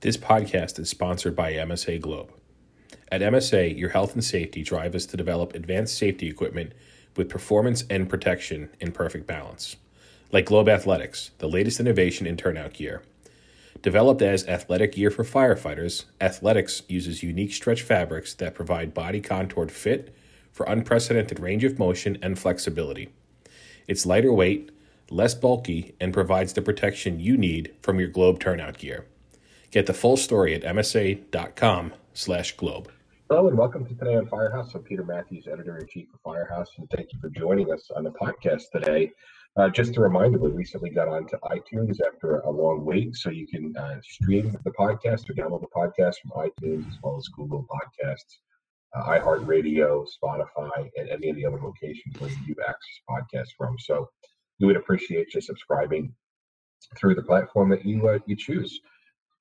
This podcast is sponsored by MSA Globe. At MSA, your health and safety drive us to develop advanced safety equipment with performance and protection in perfect balance. Like Globe ATHLETIX, the latest innovation in turnout gear. Developed as athletic gear for firefighters, ATHLETIX uses unique stretch fabrics that provide body contoured fit for unprecedented range of motion and flexibility. It's lighter weight, less bulky, and provides the protection you need from your Globe turnout gear. Get the full story at msa.com slash globe. Hello and welcome to Today on Firehouse. I'm Peter Matthews, editor-in-chief of Firehouse, and thank you for joining us on the podcast today. Uh, just a reminder, we recently got onto iTunes after a long wait, so you can uh, stream the podcast or download the podcast from iTunes as well as Google Podcasts, uh, iHeartRadio, Spotify, and any of the other locations where you access podcasts from. So we would appreciate you subscribing through the platform that you uh, you choose.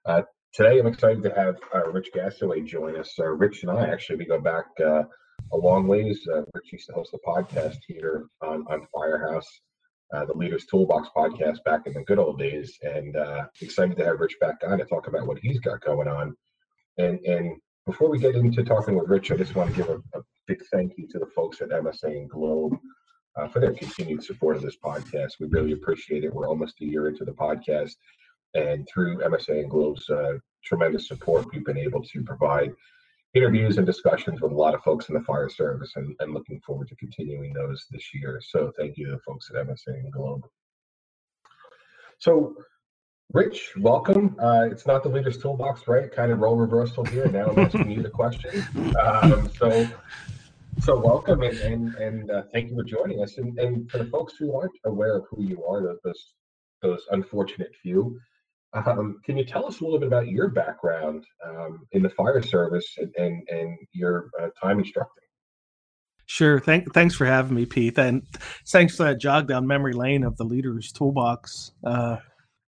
Uh, today, I'm excited to have uh, Rich Gasaway join us. Uh, Rich and I actually we go back uh, a long ways. Uh, Rich used to host a podcast here on, on Firehouse, uh, the Leaders Toolbox podcast back in the good old days, and excited to have Rich back on to talk about what he's got going on. And and before we get into talking with Rich, I just want to give a, a big thank you to the folks at MSA and Globe. Uh, for their continued support of this podcast. We really appreciate it. We're almost a year into the podcast, and through MSA and Globe's uh, tremendous support, we've been able to provide interviews and discussions with a lot of folks in the fire service and, and looking forward to continuing those this year. So thank you to the folks at MSA and Globe. So Rich, welcome. Uh, it's not the leader's toolbox, right? Kind of role reversal here. Now I'm asking you the question. Um, so, so welcome and and, and uh, thank you for joining us. And, and for the folks who aren't aware of who you are, those those unfortunate few, um, can you tell us a little bit about your background um, in the fire service and, and, and your uh, time instructing? Sure. Thank, thanks for having me, Pete. And thanks for that jog down memory lane of the Leaders Toolbox uh,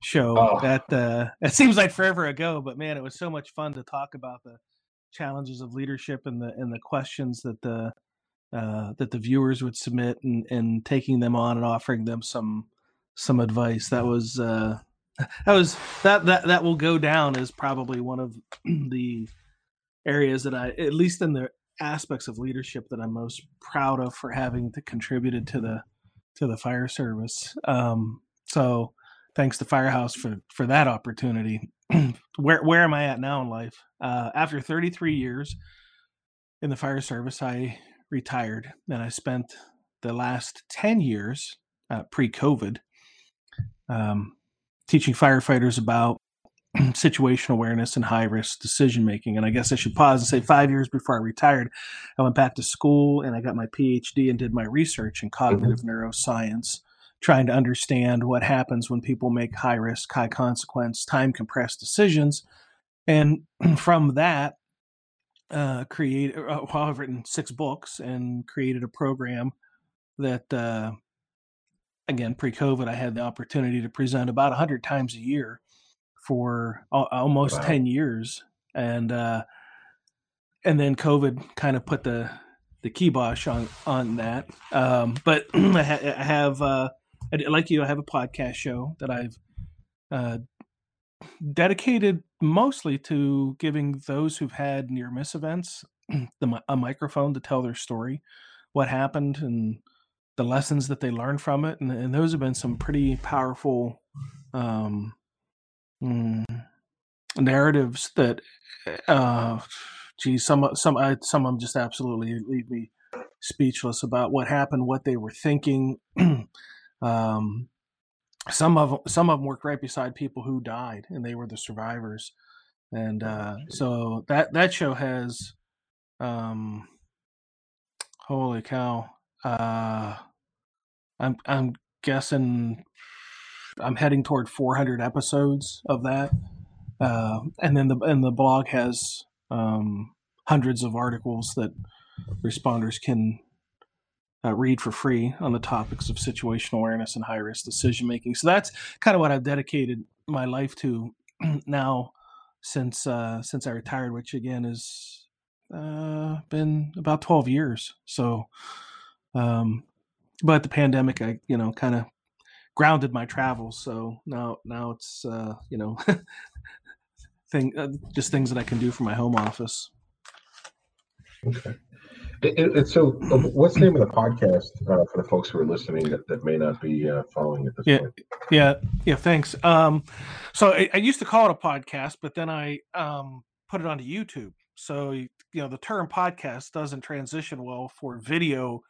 show. Oh. That uh, it seems like forever ago, but man, it was so much fun to talk about the challenges of leadership and the and the questions that the uh, that the viewers would submit and, and taking them on and offering them some some advice. That was uh, that was that that that will go down as probably one of the areas that I, at least in the aspects of leadership, that I'm most proud of for having to contributed to the to the fire service. Um, so thanks to Firehouse for for that opportunity. where where am I at now in life? Uh, after 33 years in the fire service, I retired, and I spent the last 10 years uh, pre-COVID um, teaching firefighters about situation awareness and high risk decision making. And I guess I should pause and say five years before I retired, I went back to school and I got my PhD and did my research in cognitive mm-hmm. neuroscience, trying to understand what happens when people make high risk, high consequence, time compressed decisions. And from that, uh, create, uh, well, I've written six books and created a program that uh, again pre-covid i had the opportunity to present about 100 times a year for almost wow. 10 years and uh and then covid kind of put the the kibosh on on that um but I, ha- I, have uh like you i have a podcast show that i've uh dedicated mostly to giving those who've had near miss events the, a microphone to tell their story what happened and the lessons that they learned from it, and, and those have been some pretty powerful um, mm, narratives that, uh, geez, some some I, some of them just absolutely leave me speechless about what happened, what they were thinking. um, some of them, some of them worked right beside people who died, and they were the survivors. And oh, uh, so that that show has, um, holy cow, uh, I'm I'm guessing I'm heading toward 400 episodes of that, uh, and then the and the blog has um, hundreds of articles that responders can uh, read for free on the topics of situational awareness and high risk decision making. So that's kind of what I've dedicated my life to now since uh, since I retired, which again has uh, been about 12 years. So um, but the pandemic, I you know kind of grounded my travels. So now now it's uh, you know thing, uh, just things that I can do for my home office. Okay. It, it, so, uh, what's the name of the podcast uh, for the folks who are listening that, that may not be uh, following at this yeah, point? Yeah, yeah, thanks. Um, so I, I, used to call it a podcast, but then I um, put it onto YouTube. So you know, the term podcast doesn't transition well for video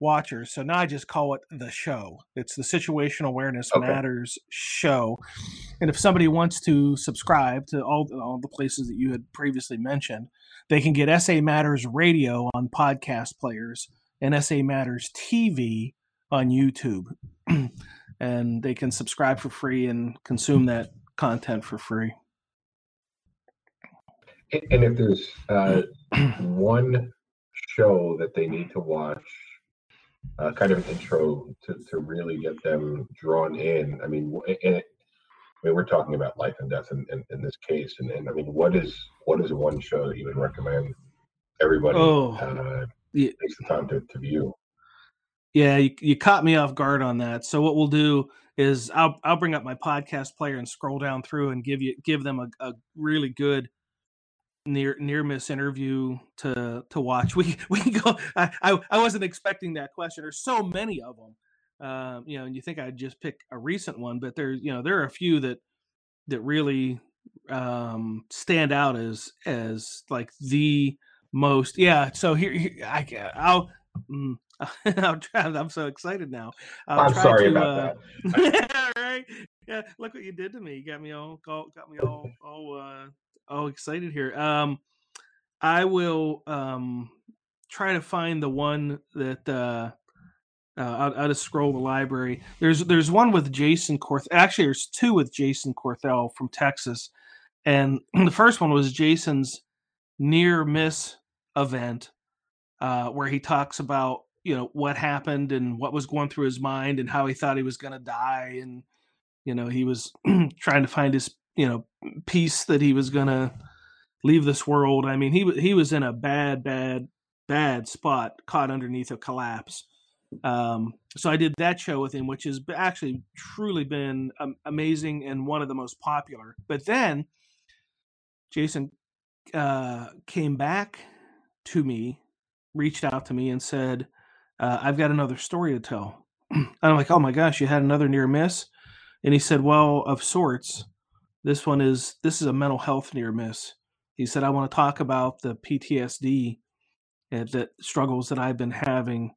watchers. So now I just call it the show. It's the Situational Awareness okay. Matters show. And if somebody wants to subscribe to all, all the places that you had previously mentioned, they can get SA Matters Radio on podcast players and SA Matters TV on YouTube. and they can subscribe for free and consume that content for free. And if there's uh, one show that they need to watch uh, kind of an intro to, to really get them drawn in. I mean, and it, I mean, we're talking about life and death in, in, in this case, and, and I mean, what is what is one show that you would recommend everybody oh, uh, yeah. takes the time to, to view? Yeah, you, you caught me off guard on that. So what we'll do is I'll I'll bring up my podcast player and scroll down through and give you give them a, a really good near near miss interview to to watch. We we can go. I, I, I wasn't expecting that question. There's so many of them. Um, you know, and you think I'd just pick a recent one, but there's you know there are a few that that really um, stand out as as like the most. Yeah. So here, here I I'll. Mm, I'll try, I'm so excited now. i am sorry to, about uh, that. right? Yeah, look what you did to me. You got me all, got me all, all uh, oh excited here. Um, I will um try to find the one that uh, uh I'll, I'll, just scroll the library. There's there's one with Jason Corth. Actually, there's two with Jason Corthell from Texas, and the first one was Jason's near miss event, uh, where he talks about you know what happened and what was going through his mind and how he thought he was going to die and you know he was trying to find his you know peace that he was gonna leave this world. I mean, he he was in a bad, bad, bad spot, caught underneath a collapse. Um, so I did that show with him, which has actually truly been um, amazing and one of the most popular. But then Jason uh, came back to me, reached out to me, and said, uh, "I've got another story to tell." and I'm like, "Oh my gosh, you had another near miss?" And he said, "Well, of sorts." This one is this is a mental health near miss. He said, I want to talk about the PTSD and the struggles that I've been having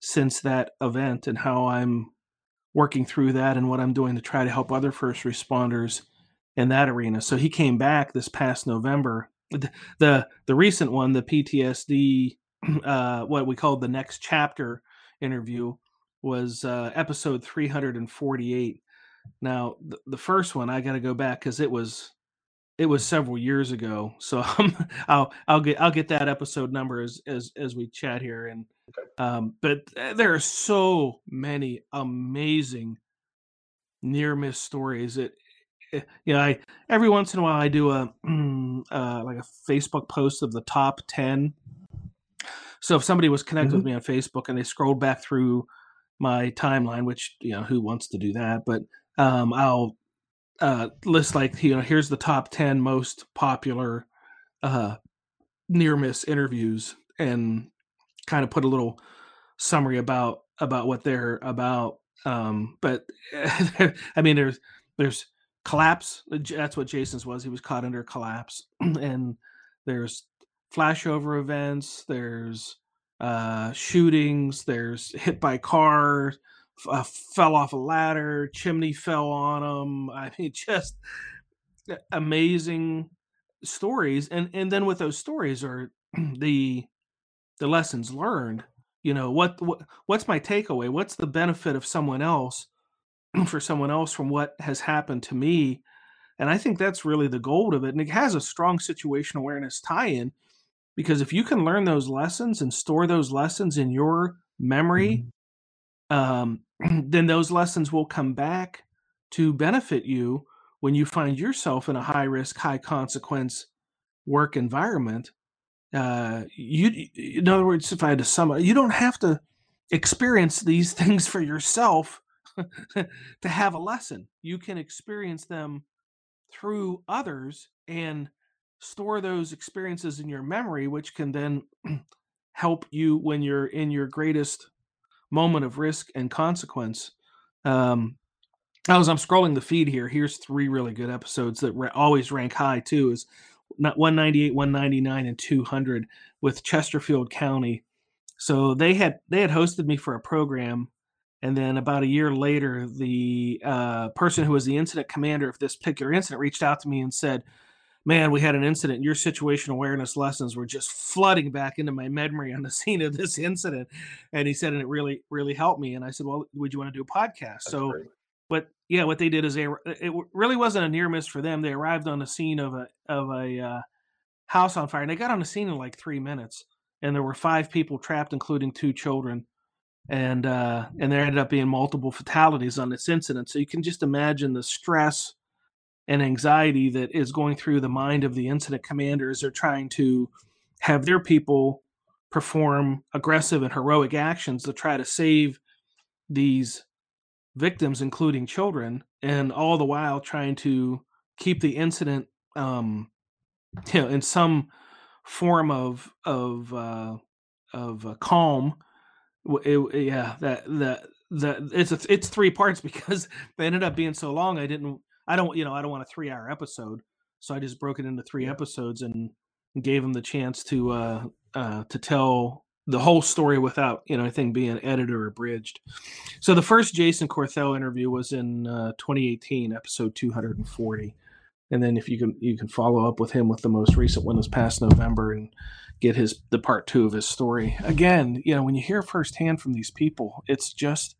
since that event and how I'm working through that and what I'm doing to try to help other first responders in that arena. So he came back this past November. The the, the recent one, the PTSD, uh, what we called the next chapter interview, was uh, episode 348. Now, the, the first one I got to go back because it was it was several years ago. So um, I'll I'll get I'll get that episode number as as as we chat here. And um, but there are so many amazing near miss stories. It, it eh, you know I every once in a while I do a uh, like a Facebook post of the top ten. So if somebody was connected mm-hmm. with me on Facebook and they scrolled back through my timeline, which you know who wants to do that, but um, I'll uh, list like you know here's the top 10 most popular uh, near miss interviews and kind of put a little summary about about what they're about um, but i mean there's there's collapse that's what jason's was he was caught under collapse and there's flashover events there's uh, shootings there's hit by car uh, fell off a ladder, chimney fell on him. I mean, just amazing stories. And and then with those stories are the the lessons learned. You know what, what what's my takeaway? What's the benefit of someone else for someone else from what has happened to me? And I think that's really the gold of it. And it has a strong situation awareness tie-in because if you can learn those lessons and store those lessons in your memory mm-hmm um, then those lessons will come back to benefit you when you find yourself in a high risk, high consequence work environment. Uh, you, in other words, if I had to sum it, you don't have to experience these things for yourself to have a lesson. You can experience them through others and store those experiences in your memory, which can then help you when you're in your greatest moment of risk and consequence. Um, as I'm scrolling the feed here, here's three really good episodes that always rank high too. Is 198, 199, and 200 with Chesterfield County. So they had they had hosted me for a program, and then about a year later, the uh, person who was the incident commander of this particular incident reached out to me and said, man, we had an incident. Your situation awareness lessons were just flooding back into my memory on the scene of this incident. And he said, and it really, really helped me. And I said, well, would you want to do a podcast? That's so, great. but yeah, what they did is they, it really wasn't a near miss for them. They arrived on the scene of a, of a uh, house on fire and they got on the scene in like three minutes. And there were five people trapped, including two children. And, uh, and there ended up being multiple fatalities on this incident. So you can just imagine the stress, and anxiety that is going through the mind of the incident commanders. They're trying to have their people perform aggressive and heroic actions to try to save these victims, including children, and all the while trying to keep the incident, um, you know, in some form of of uh, of uh, calm. It, yeah, that that that it's it's three parts because they ended up being so long. I didn't I don't, you know, I don't want a three hour episode, so I just broke it into three episodes and gave them the chance to uh, uh, to tell the whole story without you know anything being edited or abridged. So the first Jason Corthell interview was in uh, 2018, episode 240, and then if you can you can follow up with him with the most recent one this past November and get his the part two of his story. Again, you know when you hear firsthand from these people, it's just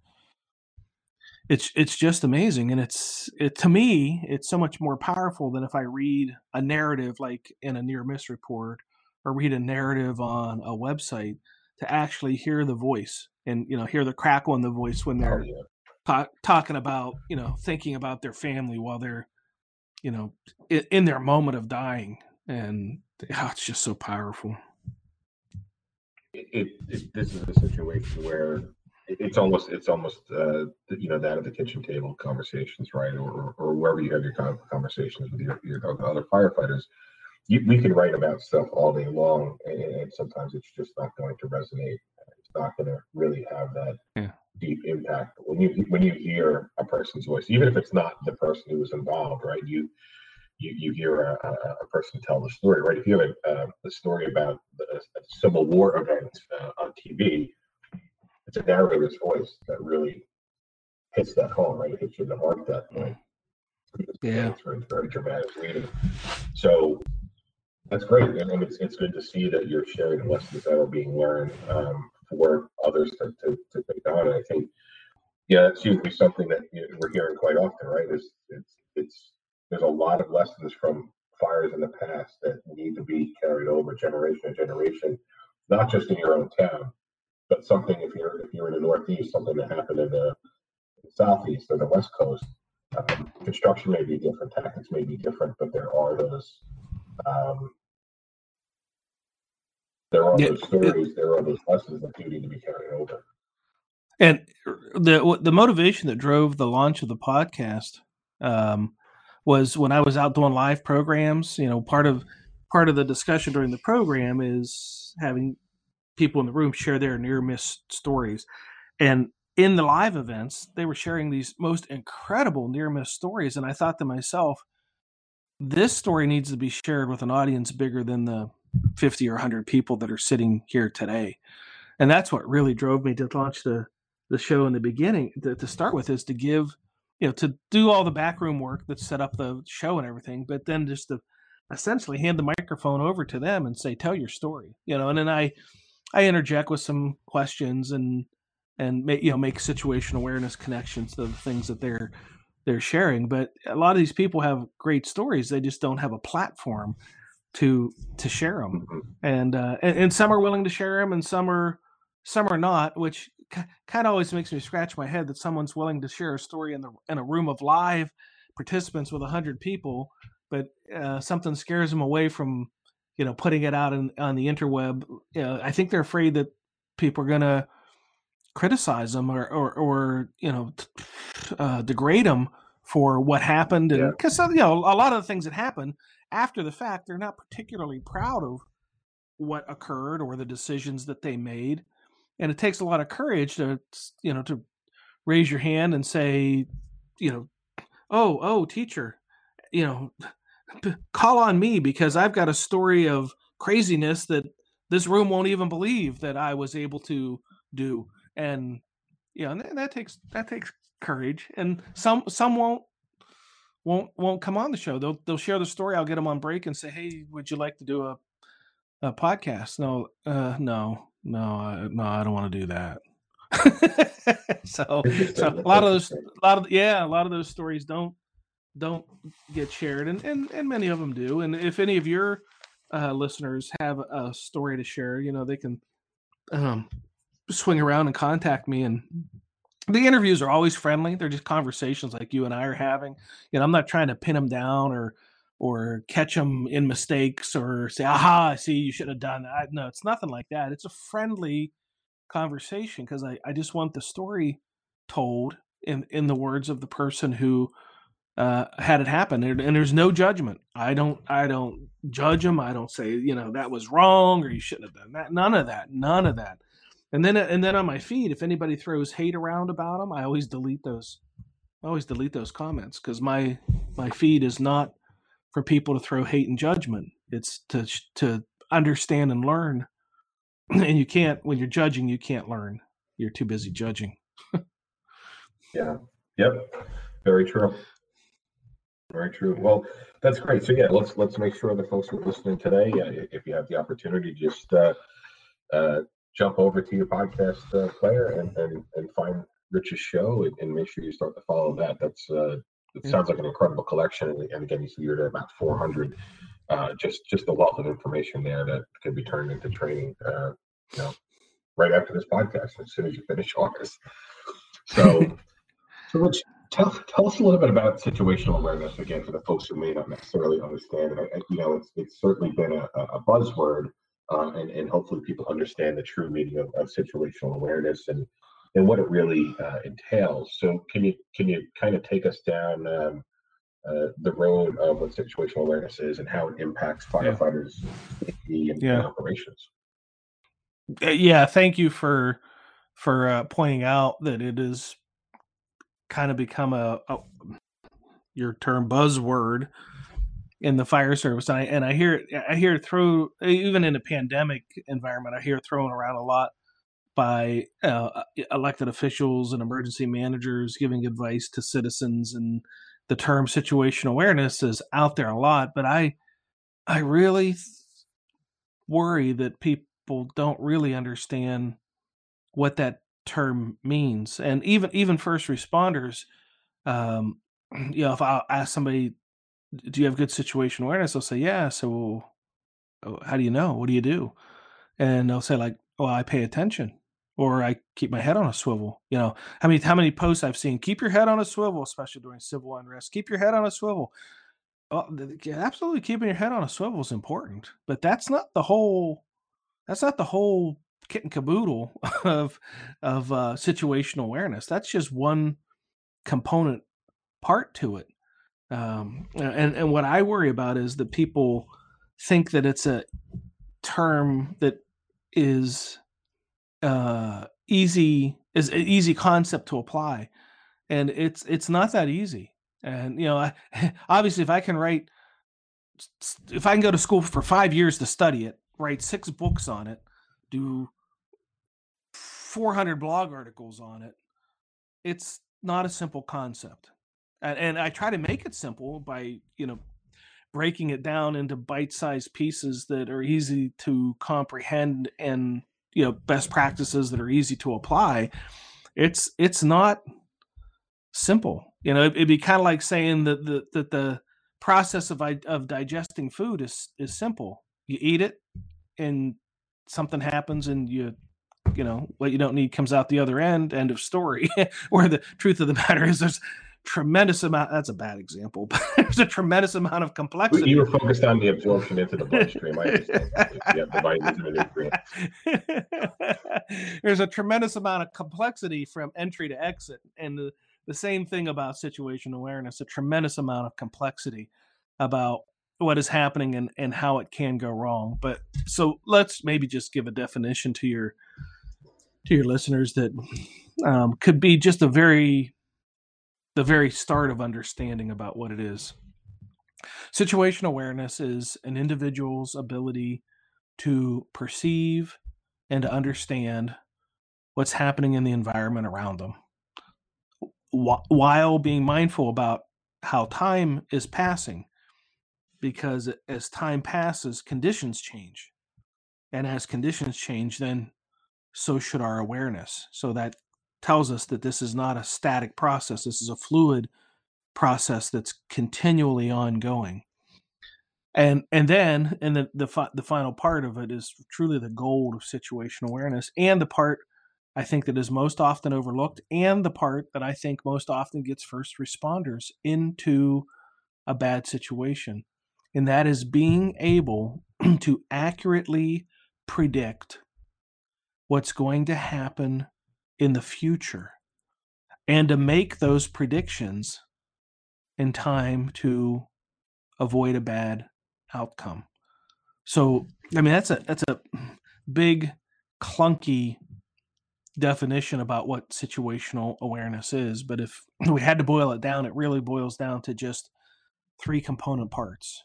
it's it's just amazing and it's it to me it's so much more powerful than if i read a narrative like in a near miss report or read a narrative on a website to actually hear the voice and you know hear the crackle in the voice when oh, they're oh, yeah. ta- talking about you know thinking about their family while they're you know in, in their moment of dying and oh, it's just so powerful it, it, this is a situation where it's almost it's almost uh, you know that of the kitchen table conversations, right, or, or wherever you have your conversations with your, your other firefighters. You, we can write about stuff all day long, and, and, sometimes it's just not going to resonate. It's not going to really have that yeah. deep impact when you when you hear a person's voice, even if it's not the person who was involved, right? You you, you hear a, a, person tell the story, right? If you have a, a story about a, a Civil War event uh, on TV, it's a narrator's voice that really hits that home, right? It hits you in the heart at that point. Yeah. It's very, very dramatic reading. So that's great. And it's, it's good to see that you're sharing lessons that are being learned um, for others to, to, to take on. And I think, yeah, that seems to be something that you know, we're hearing quite often, right? It's, it's, it's, there's a lot of lessons from fires in the past that need to be carried over generation to generation, not just in your own town, but something if you're if you're in the Northeast, something that happened in the Southeast or the West Coast, um, construction may be different, tactics may be different, but there are those um, there are yeah, those stories, it, there are those lessons that do need to be carried over. And the the motivation that drove the launch of the podcast um, was when I was out doing live programs. You know, part of part of the discussion during the program is having people in the room share their near miss stories. And in the live events, they were sharing these most incredible near miss stories. And I thought to myself, this story needs to be shared with an audience bigger than the 50 or 100 people that are sitting here today. And that's what really drove me to launch the, the show in the beginning to, to start with is to give, you know, to do all the backroom work that set up the show and everything, but then just to essentially hand the microphone over to them and say, tell your story, you know, and then I, I interject with some questions and and make you know make situation awareness connections to the things that they're they're sharing. But a lot of these people have great stories; they just don't have a platform to to share them. Mm-hmm. And, uh, and and some are willing to share them, and some are some are not, which kind of always makes me scratch my head that someone's willing to share a story in the in a room of live participants with a hundred people, but uh, something scares them away from you know putting it out in, on the interweb you know, i think they're afraid that people are going to criticize them or, or, or you know uh, degrade them for what happened, and because yeah. you know a lot of the things that happen after the fact, they're not particularly proud of what occurred or the decisions that they made, and it takes a lot of courage to you know to raise your hand and say, you know, oh oh teacher, you know, call on me because I've got a story of craziness that this room won't even believe that I was able to do. And you know, and that takes that takes courage. And some some won't won't won't come on the show. They'll they'll share the story. I'll get them on break and say, "Hey, would you like to do a a podcast?" No, uh, no, no, uh, no. I don't want to do that. so, so a lot of those, a lot of yeah, a lot of those stories don't don't get shared, and and and many of them do. And if any of your uh, listeners have a story to share, you know, they can um, swing around and contact me. And the interviews are always friendly. They're just conversations like you and I are having. You know, I'm not trying to pin them down or or catch them in mistakes or say, "Aha, I see you should have done that." No, it's nothing like that. It's a friendly conversation because I, I just want the story told in in the words of the person who uh, had it happen and, and, there's no judgment. I don't i don't judge them i don't say you know that was wrong or you shouldn't have done that. None of that none of that. And then and then on my feed if anybody throws hate around about them i always delete those I always delete those comments because my my feed is not for people to throw hate and judgment. It's to to understand and learn. And you can't when you're judging you can't learn. You're too busy judging. Yeah. Yep. Very true very true. Well, that's great. So yeah, let's let's make sure the folks who are listening today, uh, if you have the opportunity, just uh, uh, jump over to your podcast uh, player and, and and find Rich's show and, and, make sure you start to follow that. That's uh, it sounds like an incredible collection. And, and again, you see you're at about 400. Uh, just just a wealth of information there that could be turned into training. you know, right after this podcast, as soon as you finish ours. So, so Rich, Tell, tell us a little bit about situational awareness again for the folks who may not necessarily understand it. I, you know, it's, it's certainly been a, a buzzword, uh, and, and hopefully people understand the true meaning of, of situational awareness and and what it really uh, entails. So, can you can you kind of take us down um, uh, the road of what situational awareness is and how it impacts firefighters' safety and, yeah. and operations? Uh, yeah, thank you for for uh, pointing out that it is kind of become a, a your term buzzword in the fire service and I and I hear it I hear it through even in a pandemic environment I hear it thrown around a lot by uh, elected officials and emergency managers giving advice to citizens and the term situation awareness is out there a lot but I I really worry that people don't really understand what that term means. And even even first responders um you know if i ask somebody do you have good situation awareness? they'll say yeah. So oh, how do you know? What do you do? And they'll say like well i pay attention or i keep my head on a swivel. You know how many how many posts i've seen keep your head on a swivel especially during civil unrest keep your head on a swivel. Oh, absolutely keeping your head on a swivel is important but that's not the whole that's not the whole kit and caboodle of of uh, situational awareness. That's just one component part to it. Um, and and what I worry about is that people think that it's a term that is uh, easy is an easy concept to apply, and it's it's not that easy. And you know, I, obviously, if I can write, if I can go to school for five years to study it, write six books on it, do 400 blog articles on it. It's not a simple concept. And, and I try to make it simple by, you know, breaking it down into bite-sized pieces that are easy to comprehend and, you know, best practices that are easy to apply. It's it's not simple. You know, it, would be kind of like saying that the that the process of of digesting food is is simple. You eat it and something happens and you you know what you don't need comes out the other end end of story where the truth of the matter is there's tremendous amount that's a bad example but there's a tremendous amount of complexity you were focused on the absorption into the bloodstream i understand the there's a tremendous amount of complexity from entry to exit and the the same thing about situation awareness, a tremendous amount of complexity about what is happening and, and how it can go wrong. But so let's maybe just give a definition to your to your listeners that um, could be just a very the very start of understanding about what it is. Situation awareness is an individual's ability to perceive and to understand what's happening in the environment around them while being mindful about how time is passing because as time passes conditions change and as conditions change then so should our awareness. So that tells us that this is not a static process. This is a fluid process that's continually ongoing. And and then and the the, fi- the final part of it is truly the gold of situational awareness and the part i think that is most often overlooked and the part that i think most often gets first responders into a bad situation. And that is being able to accurately predict what's going to happen in the future and to make those predictions in time to avoid a bad outcome. So, I mean, that's a that's a big, clunky definition about what situational awareness is. But if we had to boil it down, it really boils down to just three component parts: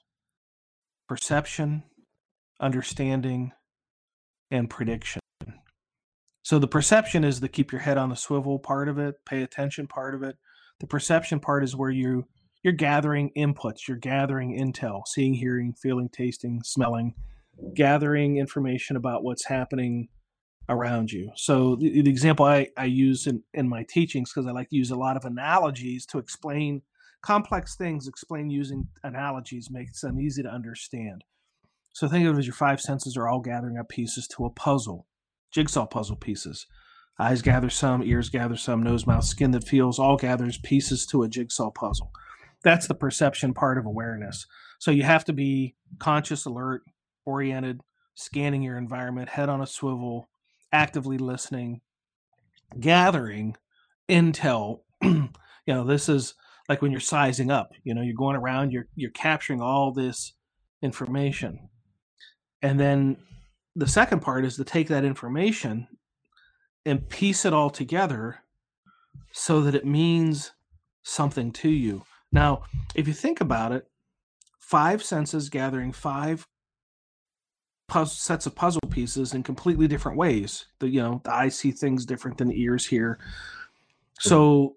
perception, understanding, and prediction. So the perception is the keep your head on the swivel part of it, pay attention part of it. The perception part is where you you're gathering inputs, you're gathering intel, seeing, hearing, feeling, tasting, smelling, gathering information about what's happening around you. So the, the example I, I use in, in my teachings, because I like to use a lot of analogies to explain complex things, explain using analogies makes them easy to understand. So think of it as your five senses are all gathering up pieces to a puzzle, jigsaw puzzle pieces. Eyes gather some, ears gather some, nose, mouth, skin that feels, all gathers pieces to a jigsaw puzzle that's the perception part of awareness. So you have to be conscious, alert, oriented, scanning your environment, head on a swivel, actively listening, gathering intel. you know, this is like when you're sizing up, you know, you're going around, you're you're capturing all this information. And then the second part is to take that information and piece it all together so that it means something to you. Now, if you think about it, five senses gathering five sets of puzzle pieces in completely different ways. The you know the eye see things different than the ears hear. So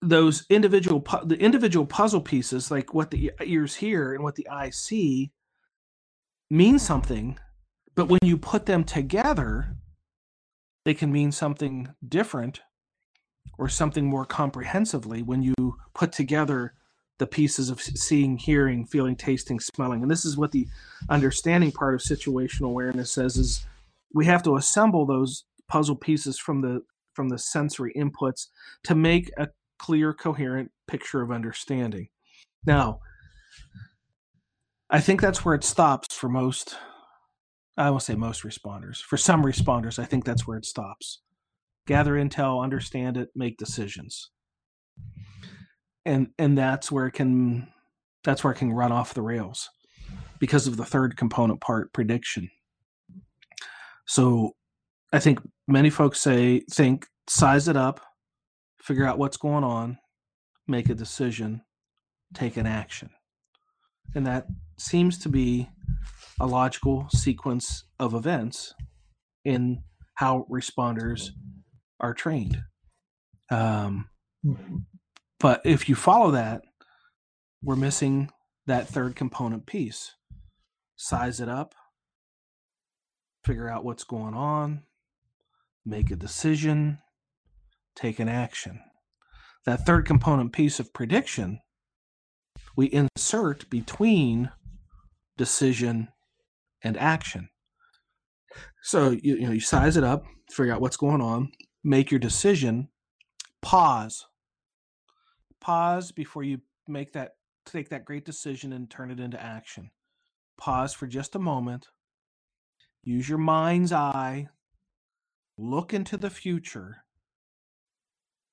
those individual the individual puzzle pieces, like what the ears hear and what the eyes see, mean something. But when you put them together, they can mean something different or something more comprehensively when you put together the pieces of seeing, hearing, feeling, tasting, smelling. And this is what the understanding part of situational awareness says is we have to assemble those puzzle pieces from the from the sensory inputs to make a clear, coherent picture of understanding. Now, I think that's where it stops for most I won't say most responders. For some responders, I think that's where it stops. Gather intel, understand it, make decisions and and that's where it can that's where it can run off the rails because of the third component part prediction so i think many folks say think size it up figure out what's going on make a decision take an action and that seems to be a logical sequence of events in how responders are trained um, but if you follow that, we're missing that third component piece. Size it up, figure out what's going on, make a decision, take an action. That third component piece of prediction, we insert between decision and action. So you, you know you size it up, figure out what's going on, make your decision, pause, pause before you make that take that great decision and turn it into action. Pause for just a moment. Use your mind's eye. Look into the future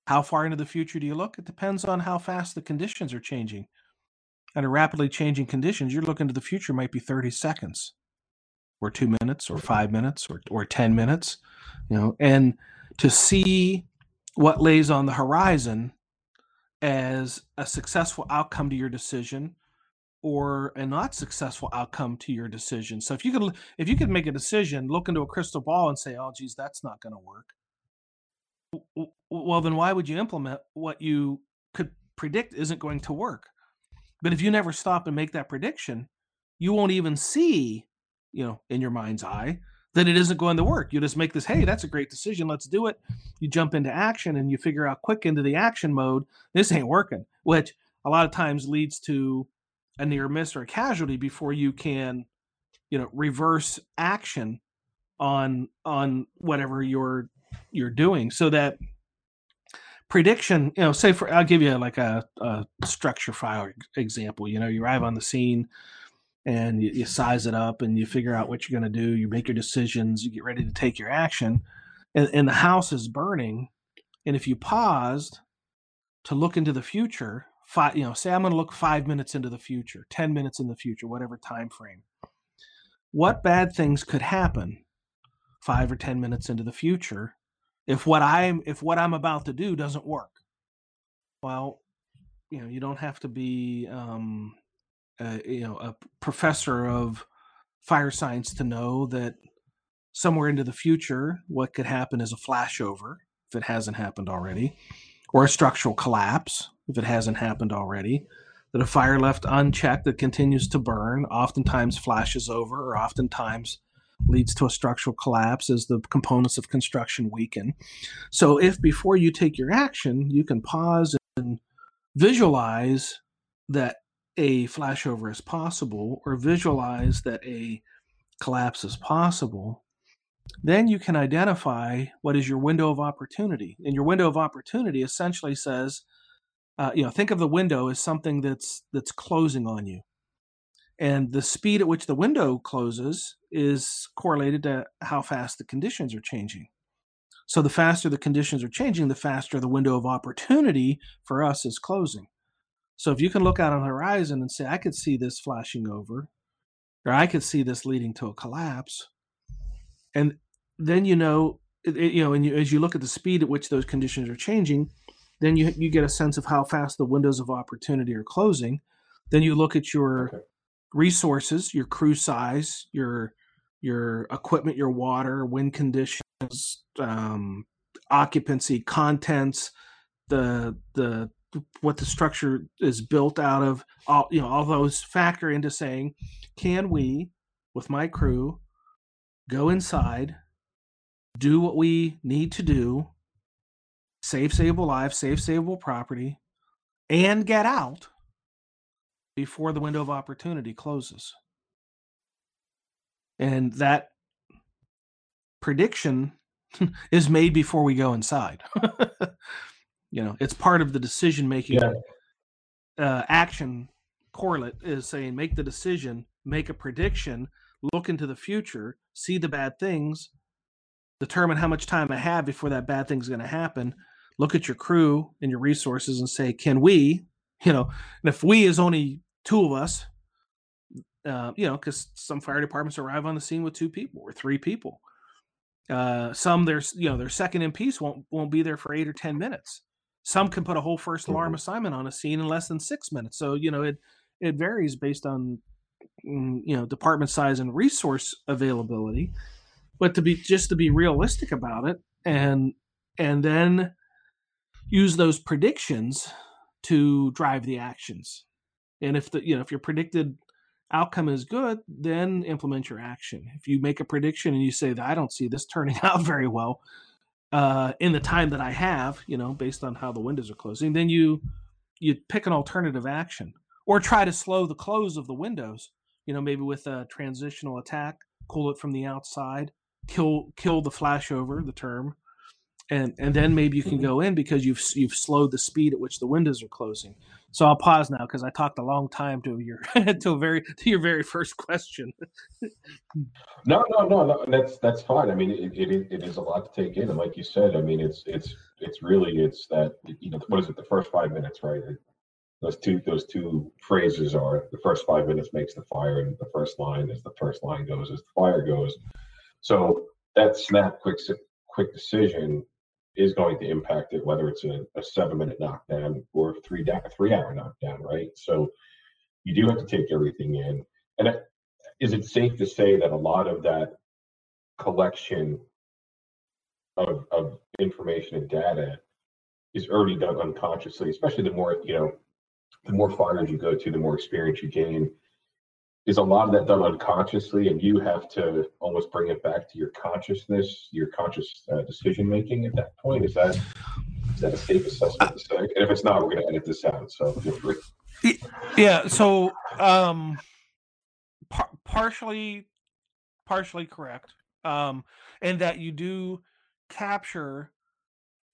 How far into the future do you look? It depends on how fast the conditions are changing. Under rapidly changing conditions, you're looking to the future might be 30 seconds or two minutes or five minutes or, or 10 minutes, you know, and to see what lays on the horizon as a successful outcome to your decision or a not successful outcome to your decision. So if you could if you could make a decision, look into a crystal ball and say, "Oh geez, that's not going to work." well then why would you implement what you could predict isn't going to work but if you never stop and make that prediction you won't even see you know in your mind's eye that it isn't going to work. You just make this hey that's a great decision. Let's do it. You jump into action and you figure out quick into the action mode this ain't working which a lot of times leads to a near miss or a casualty before you can you know reverse action on on whatever you're you're doing so that prediction you know say for i'll give you like a, a structure fire example you know you arrive on the scene and you, you size it up and you figure out what you're going to do. You make your decisions. You get ready to take your action. And, and the house is burning. And if you paused to look into the future five you know say i'm going to look five minutes into the future 10 minutes in the future whatever time frame what bad things could happen five or ten minutes into the future if what i'm if what i'm about to do doesn't work? Well you know you don't have to be um Uh, you know a professor of fire science to know that somewhere into the future what could happen is a flashover if it hasn't happened already or a structural collapse if it hasn't happened already that a fire left unchecked that continues to burn oftentimes flashes over or oftentimes leads to a structural collapse as the components of construction weaken. So, if before you take your action, you can pause and visualize that a flashover is possible or visualize that a collapse is possible, then you can identify what is your window of opportunity. And your window of opportunity essentially says, uh, you know, think of the window as something that's that's closing on you and the speed at which the window closes is correlated to how fast the conditions are changing. So the faster the conditions are changing, the faster the window of opportunity for us is closing. So if you can look out on the horizon and say, I could see this flashing over, or I could see this leading to a collapse, and then you know, you know, and you, as you look at the speed at which those conditions are changing, then you you get a sense of how fast the windows of opportunity are closing. Then you look at your okay resources, your crew size, your your equipment, your water, wind conditions, um, occupancy, contents, the the what the structure is built out of. All you know, all those factor into saying, can we, with my crew, go inside, do what we need to do, save savable lives, save savable property, and get out before the window of opportunity closes. And that prediction is made before we go inside. you know, it's part of the decision making yeah. uh, action correlate is saying make the decision, make a prediction, look into the future, see the bad things, determine how much time I have before that bad thing's going to happen. Look at your crew and your resources and say, can we, you know, and if we is only two of us, uh, you know, because some fire departments arrive on the scene with two people or three people. Uh, some there's you know their second in piece won't won't be there for eight or ten minutes. Some can put a whole first alarm mm-hmm. assignment on a scene in less than six minutes. So you know it it varies based on mm, you know department size and resource availability. But to be just to be realistic about it and and then use those predictions to drive the actions and if the you know if your predicted outcome is good, then implement your action. If you make a prediction and you say that I don't see this turning out very well uh, in the time that I have, you know, based on how the windows are closing, then you you pick an alternative action or try to slow the close of the windows. You know, maybe with a transitional attack, cool it from the outside, kill kill the flashover, the term, and and then maybe you can mm-hmm. go in because you've you've slowed the speed at which the windows are closing. So I'll pause now because I talked a long time to your to a very to your very first question. no, no, no, no. That's that's fine. I mean, it, it it is a lot to take in, and like you said, I mean, it's it's it's really it's that you know what is it? The first five minutes, right? Those two those two phrases are the first five minutes makes the fire, and the first line as the first line goes as the fire goes. So that snap quick quick decision is going to impact it, whether it's a, a seven minute knockdown or three da- three hour knockdown, right? So you do have to take everything in. And it, is it safe to say that a lot of that collection of, of information and data is already done unconsciously, especially the more, you know, the more fires you go to, the more experience you gain is a lot of that done unconsciously and you have to almost bring it back to your consciousness your conscious uh, decision making at that point. Is that is that a safe assessment and if it's not we're going to edit this out so feel free. Yeah so um par- partially partially correct um and that you do capture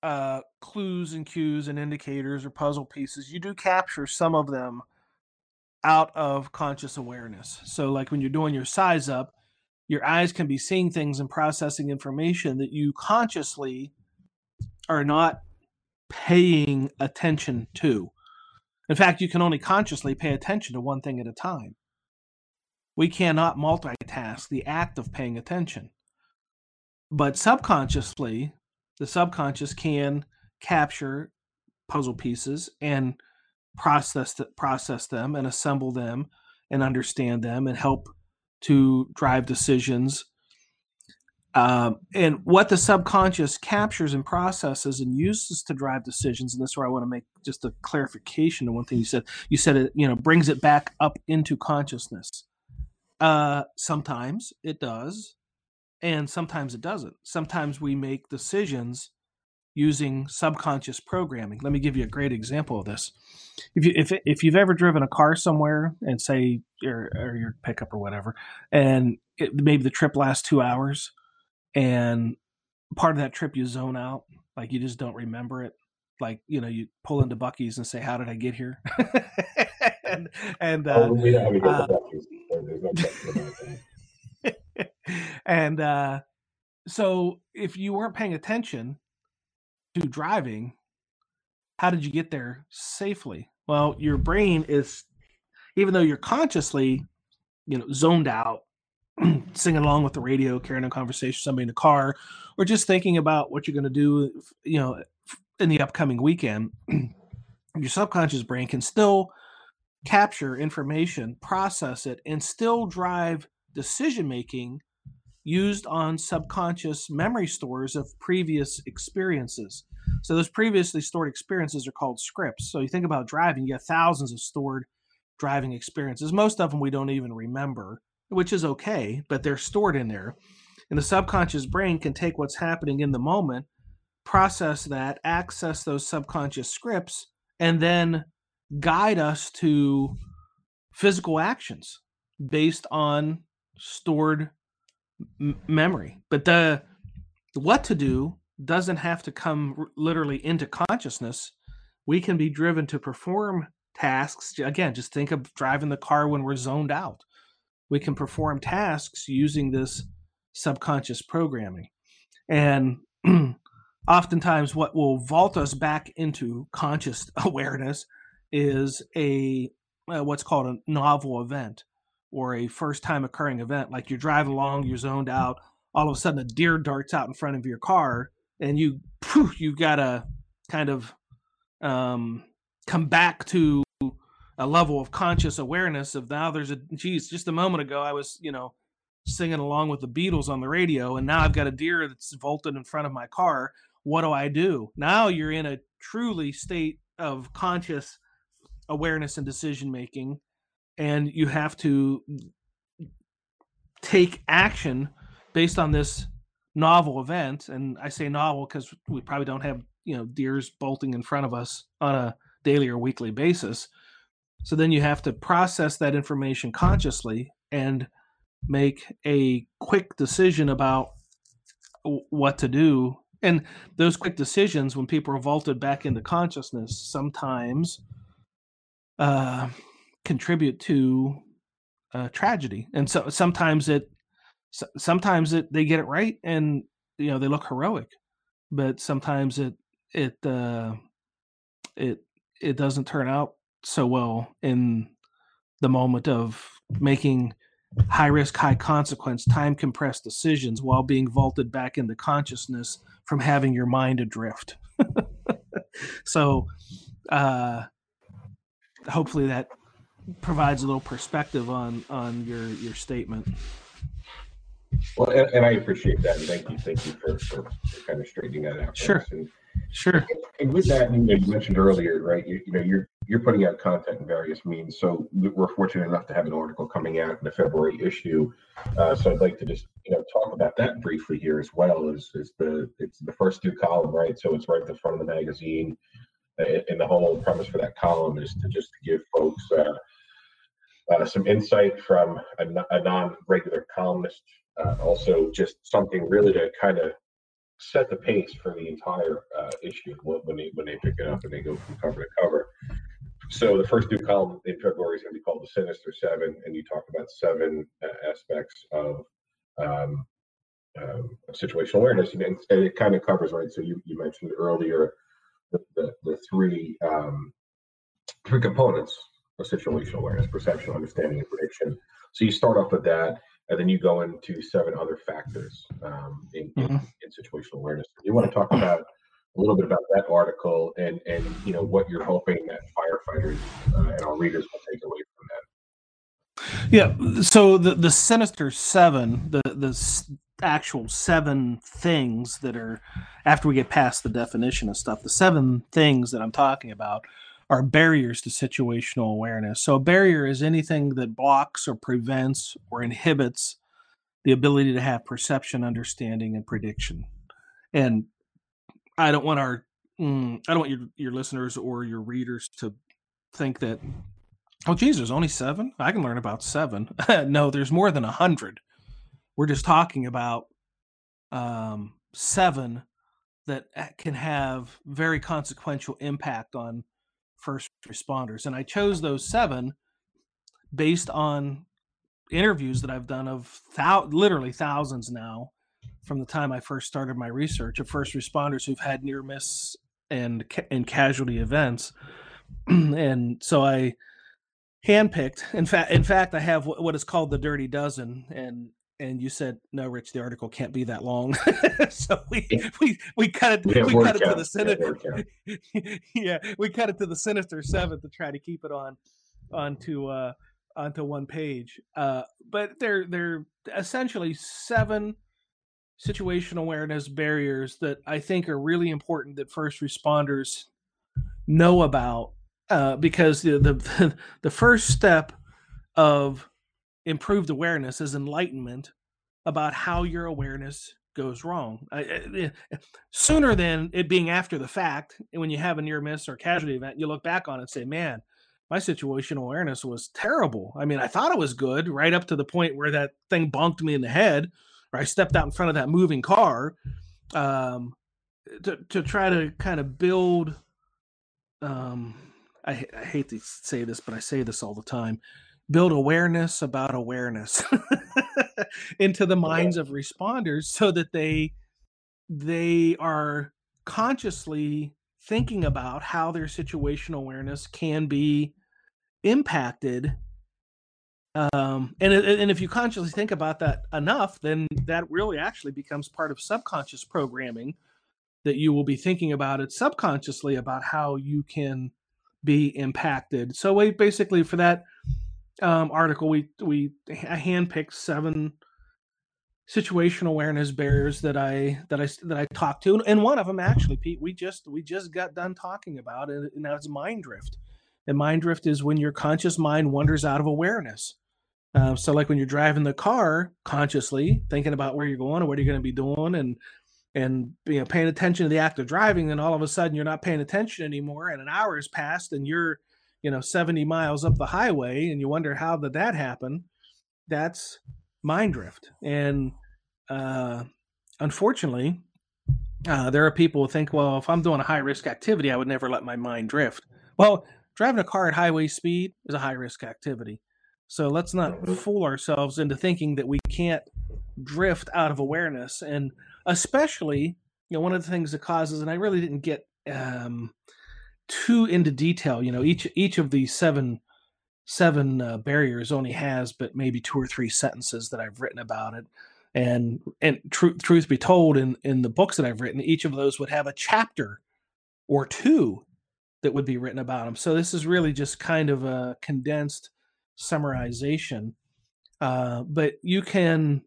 uh clues and cues and indicators or puzzle pieces. You do capture some of them out of conscious awareness. So, like when you're doing your size up, your eyes can be seeing things and processing information that you consciously are not paying attention to. In fact, you can only consciously pay attention to one thing at a time. We cannot multitask the act of paying attention. But subconsciously, the subconscious can capture puzzle pieces and process process them and assemble them and understand them and help to drive decisions. Um, and what the subconscious captures and processes and uses to drive decisions and this is where i want to make just a clarification to one thing you said. You said it you know brings it back up into consciousness. Uh, sometimes it does and sometimes it doesn't. Sometimes we make decisions using subconscious programming. Let me give you a great example of this. If you if if you've ever driven a car somewhere and say or, or your pickup or whatever, and it, maybe the trip lasts two hours, and part of that trip you zone out, like you just don't remember it. Like you know, you pull into Buc-ee's and say, "How did I get here?" and and uh, oh, we don't have uh, and uh, so if you weren't paying attention to driving, how did you get there safely? Well, your brain is, even though you're consciously, you know, zoned out, singing along with the radio, carrying a conversation with somebody in the car, or just thinking about what you're going to do, you know, in the upcoming weekend, your subconscious brain can still capture information, process it, and still drive decision making used on subconscious memory stores of previous experiences. So those previously stored experiences are called scripts. So you think about driving, you have thousands of stored driving experiences. Most of them we don't even remember, which is okay, but they're stored in there. And the subconscious brain can take what's happening in the moment, process that, access those subconscious scripts, and then guide us to physical actions based on stored m- memory. But the what to do doesn't have to come r- literally into consciousness. We can be driven to perform tasks. Again, just think of driving the car when we're zoned out. We can perform tasks using this subconscious programming. And oftentimes, what will vault us back into conscious awareness is a uh, what's called a novel event or a first time occurring event, like you're driving along, you're zoned out, all of a sudden a deer darts out in front of your car, and you you've got to kind of um, come back to a level of conscious awareness of now there's a geez, just a moment ago I was you know singing along with the Beatles on the radio, and now I've got a deer that's vaulted in front of my car. What do I do? Now you're in a truly state of conscious awareness and decision making and you have to take action based on this novel event and i say novel because we probably don't have you know deers bolting in front of us on a daily or weekly basis. So then you have to process that information consciously and make a quick decision about what to do. And those quick decisions when people are vaulted back into consciousness sometimes uh, contribute to uh, tragedy. And so sometimes it, sometimes it they get it right, and you know they look heroic, but sometimes it it uh, it it doesn't turn out so well in the moment of making high risk, high consequence, time compressed decisions while being vaulted back into consciousness from having your mind adrift. so, uh, hopefully that provides a little perspective on on your your statement. Well, and, and I appreciate that, and thank you, thank you for, for, kind of straightening that out. Sure. And, Sure. And with that, you, know, you mentioned earlier, right? You, you, know, you're you're putting out content in various means. So we're fortunate enough to have an article coming out in the February issue. Uh, so I'd like to just you know talk about that briefly here as well. Is is the it's the first two column, right? So it's right at the front of the magazine, and the whole premise for that column is to just give folks. Uh, uh, some insight from a, a non-regular columnist, uh, also just something really to kind of set the pace for the entire uh, issue when they when they pick it up and they go from cover to cover. So the first new column in February is going to be called the Sinister Seven, and you talk about seven uh, aspects of um, um, situational awareness, and, and, it kind of covers right. So you, you mentioned earlier the the, the three um, three components of situational awareness: perception, understanding, and prediction. So you start off with that, and then you go into seven other factors um, in, mm-hmm. in, in, situational awareness. You want to talk about a little bit about that article and and you know what you're hoping that firefighters uh, and our readers will take away from that. Yeah. So the the sinister seven, the the actual seven things that are after we get past the definition of stuff, the seven things that I'm talking about are barriers to situational awareness. So, a barrier is anything that blocks or prevents or inhibits the ability to have perception, understanding, and prediction. And I don't want our mm, I don't want your your listeners or your readers to think that oh geez, there's only seven. I can learn about seven. no, there's more than a hundred. We're just talking about um, seven that can have very consequential impact on first responders. And I chose those seven based on interviews that I've done of thou- literally thousands now from the time I first started my research of first responders who've had near miss and and casualty events. and so I handpicked. In fact, in fact, I have what is called the Dirty Dozen, and and you said no rich the article can't be that long. So we we we cut it we, we cut it to the sinister yeah we cut it to the sinister seven to try to keep it on onto uh onto one page. Uh but they're they're essentially seven situation awareness barriers that i think are really important that first responders know about uh because the the, the first step of improved awareness is enlightenment about how your awareness goes wrong. I, I, sooner than it being after the fact, when you have a near miss or casualty event, you look back on it and say, man, my situational awareness was terrible. I mean, I thought it was good right up to the point where that thing bonked me in the head, or I stepped out in front of that moving car um, to, to try to kind of build. Um, I, I hate to say this, but I say this all the time build awareness about awareness into the minds of responders so that they they are consciously thinking about how their situational awareness can be impacted um, and and if you consciously think about that enough then that really actually becomes part of subconscious programming that you will be thinking about it subconsciously about how you can be impacted. So we basically for that um, article, we we handpicked seven situation awareness barriers that I that I that I talked to, and one of them actually, Pete, we just we just got done talking about, and, and that's mind drift. And mind drift is when your conscious mind wanders out of awareness. Uh, so, like when you're driving the car consciously, thinking about where you're going or what you're going to be doing, and and you know paying attention to the act of driving, then all of a sudden you're not paying attention anymore, and an hour has passed, and you're you know 70 miles up the highway and you wonder how did that happen that's mind drift and uh, unfortunately uh, there are people who think well if i'm doing a high risk activity i would never let my mind drift well driving a car at highway speed is a high risk activity. So let's not mm-hmm. fool ourselves into thinking that we can't drift out of awareness. And especially, you know, one of the things that causes, and I really didn't get um, too into detail. You know, each each of these seven seven uh, barriers only has but maybe two or three sentences that I've written about it. And and tr- truth be told, in in the books that I've written, each of those would have a chapter or two that would be written about them. So this is really just kind of a condensed summarization. Uh, but you can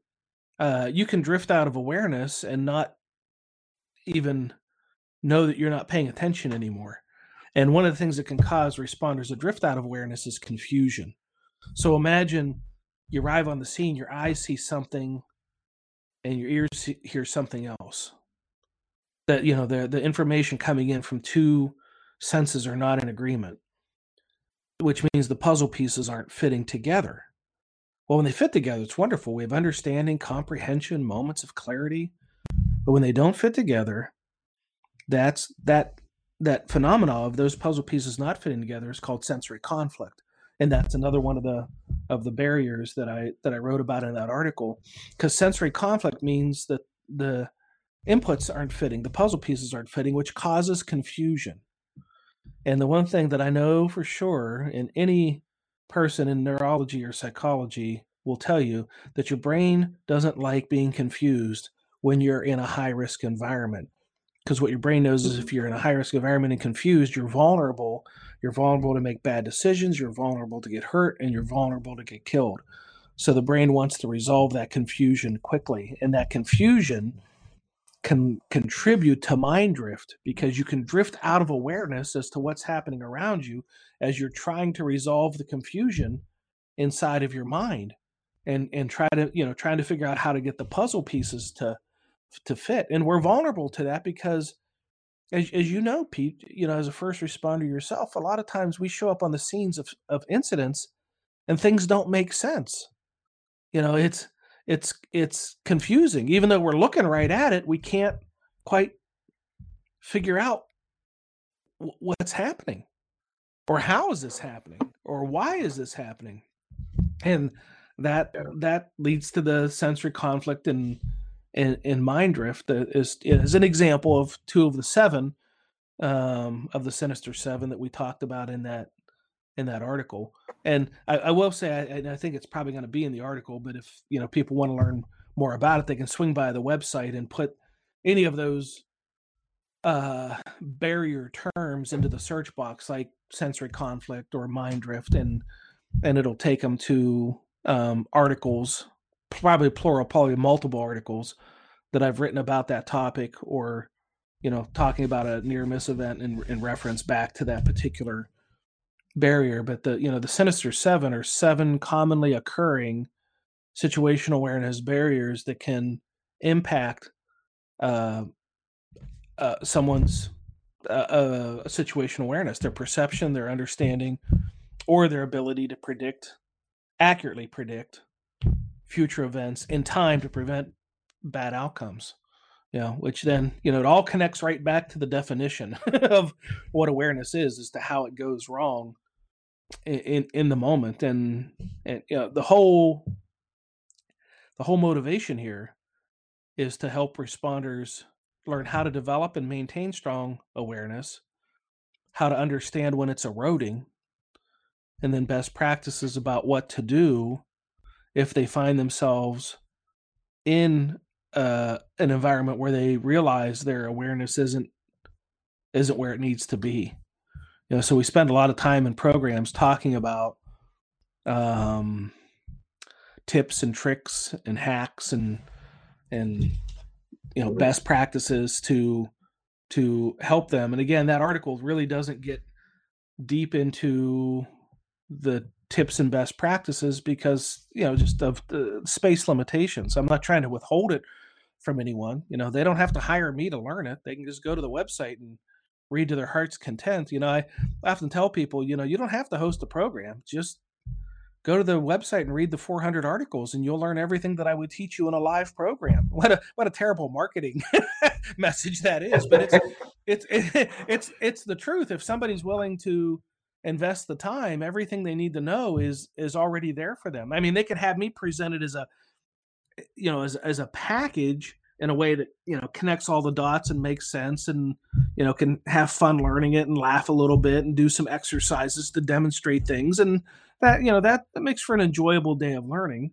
uh, you can drift out of awareness and not even know that you're not paying attention anymore. And one of the things that can cause responders to drift out of awareness is confusion. So imagine you arrive on the scene, your eyes see something, and your ears hear something else. That you know the the information coming in from two senses are not in agreement, which means the puzzle pieces aren't fitting together. Well, when they fit together, it's wonderful. We have understanding, comprehension, moments of clarity. But when they don't fit together, that's that that phenomena of those puzzle pieces not fitting together is called sensory conflict. And that's another one of the of the barriers that i that i wrote about in that article. Because sensory conflict means that the inputs aren't fitting the puzzle pieces aren't fitting which causes confusion. And the one thing that i know for sure in any person in neurology or psychology will tell you that your brain doesn't like being confused when you're in a high risk environment because what your brain knows is if you're in a high risk environment and confused, you're vulnerable. You're vulnerable to make bad decisions, you're vulnerable to get hurt, and you're vulnerable to get killed. So the brain wants to resolve that confusion quickly. And that confusion can contribute to mind drift because you can drift out of awareness as to what's happening around you as you're trying to resolve the confusion inside of your mind and and try to you know trying to figure out how to get the puzzle pieces to to fit and we're vulnerable to that because as, as you know pete you know as a first responder yourself a lot of times we show up on the scenes of, of incidents and things don't make sense. You know it's it's it's confusing. Even though we're looking right at it we can't quite figure out what's happening or how is this happening or why is this happening? And that that leads to the sensory conflict and in, in Mind Drift is is an example of two of the seven um, of the Sinister Seven that we talked about in that in that article. And I, I will say, I, I think it's probably going to be in the article. But if you know people want to learn more about it, they can swing by the website and put any of those uh, barrier terms into the search box, like sensory conflict or mind drift, and and it'll take them to um, articles probably plural, probably multiple articles that I've written about that topic or, you know, talking about a near miss event in, in reference back to that particular barrier. But the, you know, the Sinister Seven are seven commonly occurring situational awareness barriers that can impact uh, uh, someone's uh, uh, situational awareness, their perception, their understanding, or their ability to predict, accurately predict future events in time to prevent bad outcomes know which then you know it all connects right back to the definition of what awareness is as to how it goes wrong in in, in the moment. And and you know the whole the whole motivation here is to help responders learn how to develop and maintain strong awareness how to understand when it's eroding and then best practices about what to do if they find themselves in uh, an environment where they realize their awareness isn't isn't where it needs to be. You know, so we spend a lot of time in programs talking about um, tips and tricks and hacks and and you know best practices to to help them. And again, that article really doesn't get deep into the tips and best practices because you know just of the space limitations. I'm not trying to withhold it from anyone you know they don't have to hire me to learn it. They can just go to the website and read to their heart's content. You know i often tell people you know you don't have to host a program. Just go to the website and read the 400 articles and you'll learn everything that i would teach you in a live program. What a what a terrible marketing message that is but it's it's it's it's the truth. If somebody's willing to invest the time, everything they need to know is is already there for them. I mean, they could have me presented as a you know as as a package in a way that you know connects all the dots and makes sense and you know can have fun learning it and laugh a little bit and do some exercises to demonstrate things and that you know that that makes for an enjoyable day of learning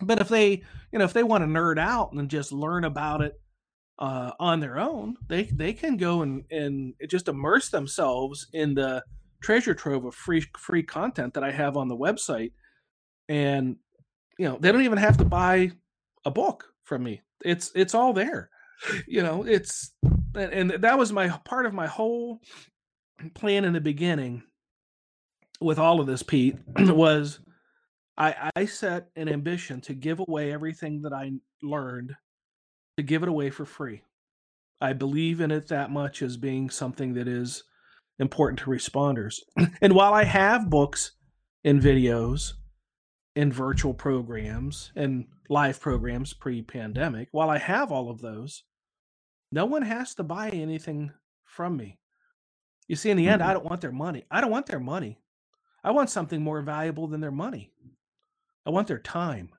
but if they you know if they want to nerd out and just learn about it uh, on their own they they can go and and just immerse themselves in the treasure trove of free free content that i have on the website and you know they don't even have to buy a book from me. It's it's all there. You know it's and that was my part of my whole plan in the beginning with all of this pete was i i set an ambition to give away everything that i learned to give it away for free. I believe in it that much as being something that is important to responders. And while i have books and videos and virtual programs and live programs pre-pandemic while i have all of those no one has to buy anything from me. You see in the end i mm-hmm. don't want their money. I don't want their money. I want something more valuable than their money. I want their time.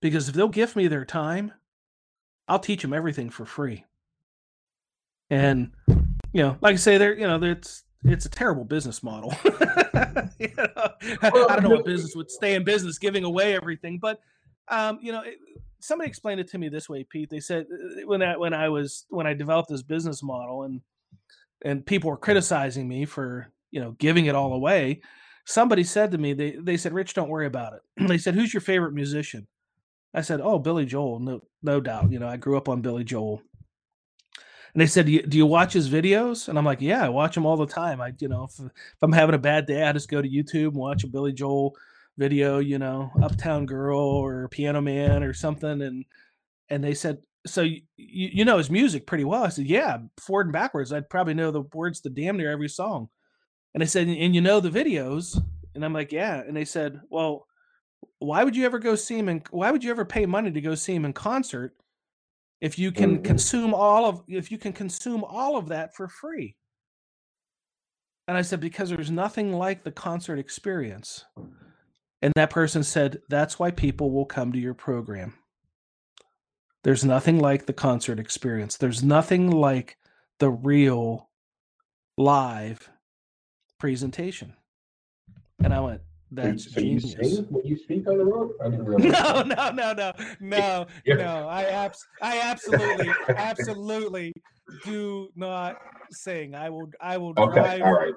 Because if they'll give me their time i'll teach them everything for free. And you know like i say there you know it's it's a terrible business model you know, I, don't know what business would stay in business giving away everything but um, you know, it, somebody explained it to me this way, Pete. They said uh, when I when I was when I developed this business model and and people were criticizing me for you know giving it all away. Somebody said to me, they they said, "Rich, don't worry about it." they said, "Who's your favorite musician?" I said, "Oh, Billy Joel, no no doubt. You know, I grew up on Billy Joel." And they said, do you, do you, watch his videos?" And I'm like, "Yeah, I watch them all the time. I, you know, if, if I'm having a bad day, I just go to YouTube and watch a Billy Joel video, you know, Uptown Girl or Piano Man or something, and and they said, so you, you know his music pretty well. I said, yeah, forward and backwards. I'd probably know the words to damn near every song. And they said, and you know the videos? And I'm like, yeah. And they said, well, why would you ever go see him? And why would you ever pay money to go see him in concert if you can mm-hmm. consume all of if you can consume all of that for free? And I said, because there's nothing like the concert experience. And that person said, That's why people will come to your program. There's nothing like the concert experience. There's nothing like the real live presentation. And I went, that's so genius. You sing when you speak on the road? I didn't realize. No, no, no, no, no, no. I abs- I absolutely, absolutely do not sing. I will, I will okay, drive. All right.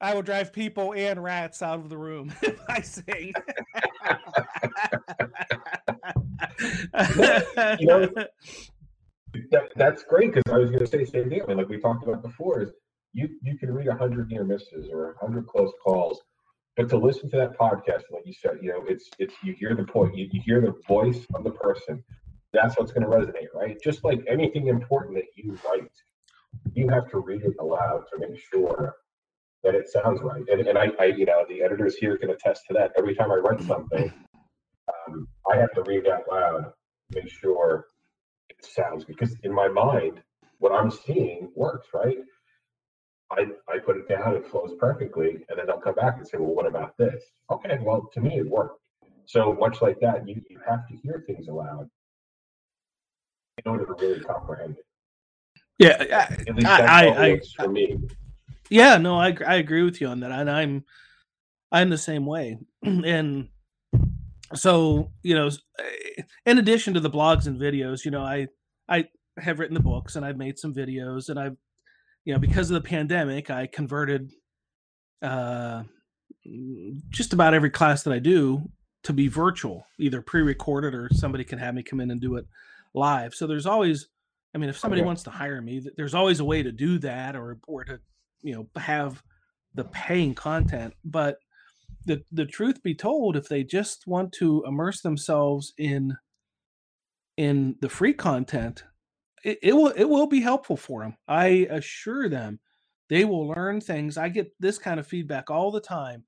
I will drive people and rats out of the room if I sing. you know, that, that's great because I was going to say same thing. I mean, like we talked about before, is you you can read a hundred near misses or a hundred close calls, but to listen to that podcast, like you said, you know, it's it's you hear the point, you, you hear the voice of the person. That's what's going to resonate, right? Just like anything important that you write, you have to read it aloud to make sure that it sounds right. And, and I, I, you know, the editors here can attest to that. Every time I write something, um, I have to read it out loud, to make sure it sounds good. Because in my mind, what I'm seeing works, right? I, I put it down, it flows perfectly, and then they'll come back and say, well, what about this? Okay, well, to me, it worked. So much like that, you, you have to hear things aloud in order to really comprehend it. Yeah, At least that's I, I, I, for me. Yeah, no, I I agree with you on that, and I'm I'm the same way. and so you know, eh, in addition to the blogs and videos, you know, I I have written the books and I've made some videos, and I've you know because of the pandemic, I converted uh just about every class that I do to be virtual, either pre-recorded or somebody can have me come in and do it live. So there's always I mean, if somebody okay. wants to hire me, there's always a way to do that or or to you know have the paying content but the the truth be told if they just want to immerse themselves in in the free content it, it will it will be helpful for them i assure them. They will learn things i get this kind of feedback all the time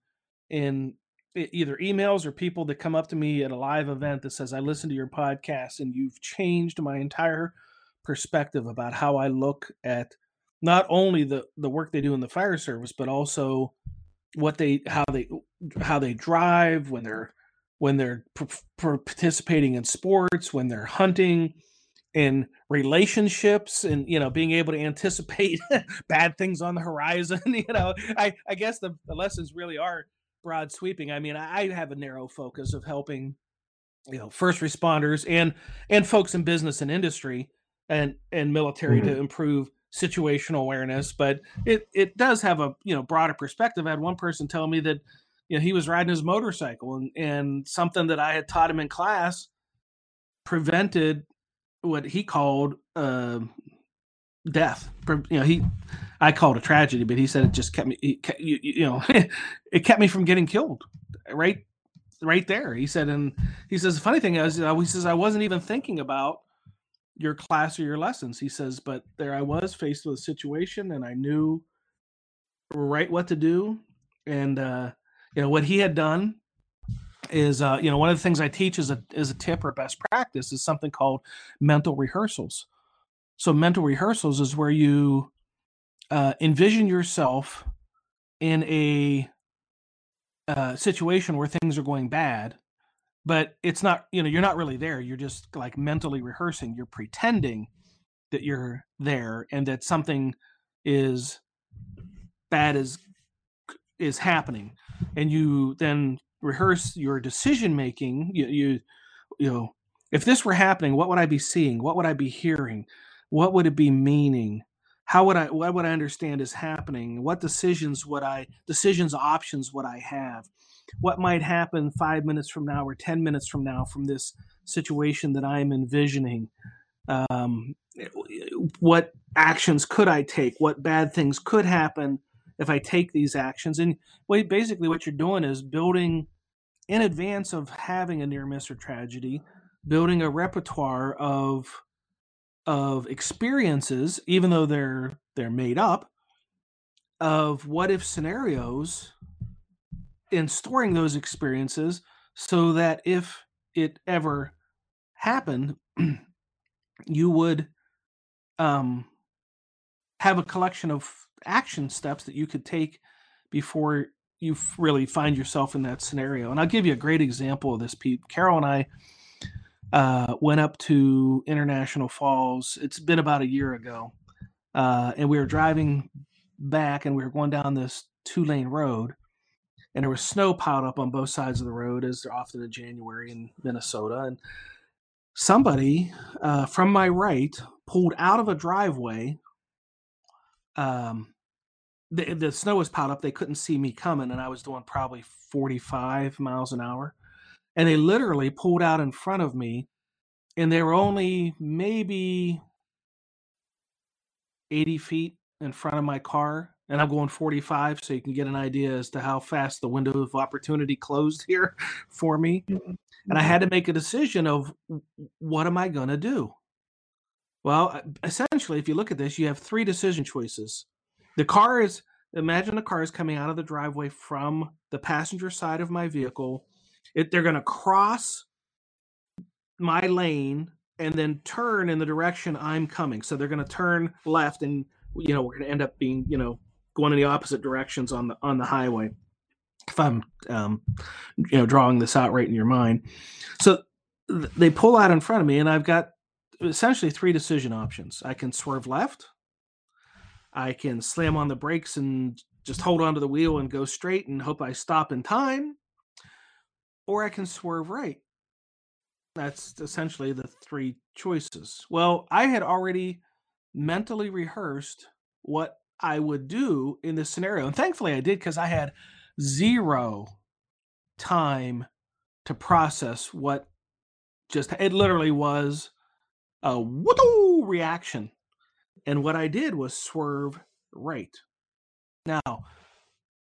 in either emails or people that come up to me at a live event that says i listened to your podcast and you've changed my entire perspective about how i look at not only the the work they do in the fire service, but also what they how they how they drive when they're when they're participating in sports, when they're hunting, in relationships and you know being able to anticipate bad things on the horizon you know i i guess the, the lessons really are broad sweeping i mean I, I have a narrow focus of helping you know first responders and and folks in business and industry and and military mm-hmm. to improve situational awareness but it it does have a you know broader perspective i had one person tell me that you know he was riding his motorcycle and and something that i had taught him in class prevented what he called uh, death. You know, he I called a tragedy, but he said it just kept me. you, you know, it kept me from getting killed. Right, right there. He said, and he says the funny thing is, uh, he says I wasn't even thinking about your class or your lessons. He says, but there I was faced with a situation, and I knew right what to do, and uh, you know what he had done is uh, you know one of the things I teach is a is a tip or best practice is something called mental rehearsals. So mental rehearsals is where you uh, envision yourself in a uh, situation where things are going bad, but it's not you know you're not really there. You're just like mentally rehearsing. You're pretending that you're there and that something is bad is is happening and you then rehearse your decision making you, you you know if this were happening what would i be seeing? What would i be hearing? What would it be meaning? How would i what would i understand is happening? What decisions would i decisions options would i have? What might happen five minutes from now or ten minutes from now from this situation that i'm envisioning? Um, what actions could i take? What bad things could happen if I take these actions. And basically, what you're doing is building in advance of having a near miss or tragedy, building a repertoire of of experiences, even though they're they're made up, of what if scenarios, and storing those experiences so that if it ever happened, you would um, have a collection of action steps that you could take before you really find yourself in that scenario. And I'll give you a great example of this, Pete. Carol and I uh, went up to International Falls. It's been about a year ago. Uh, and we were driving back and we were going down this two lane road. And there was snow piled up on both sides of the road, as they're often in January in Minnesota. And somebody uh, from my right pulled out of a driveway um, the, the snow was piled up. They couldn't see me coming, and I was doing probably 45 miles an hour. And they literally pulled out in front of me, and they were only maybe 80 feet in front of my car. And I'm going 45, so you can get an idea as to how fast the window of opportunity closed here for me. Mm-hmm. And I mm-hmm. had to make a decision of what am I going to do? Well, essentially, if you look at this, you have three decision choices. The car is imagine the car is coming out of the driveway from the passenger side of my vehicle. It, they're going to cross my lane and then turn in the direction I'm coming. So they're going to turn left, and you know we're going to end up being you know going in the opposite directions on the on the highway. If I'm um, you know drawing this out right in your mind, so th- they pull out in front of me, and I've got essentially three decision options. I can swerve left. I can slam on the brakes and just hold onto the wheel and go straight and hope I stop in time, or I can swerve right. That's essentially the three choices. Well, I had already mentally rehearsed what I would do in this scenario. And thankfully I did because I had zero time to process what just it literally was a woo reaction and what I did was swerve right. Now,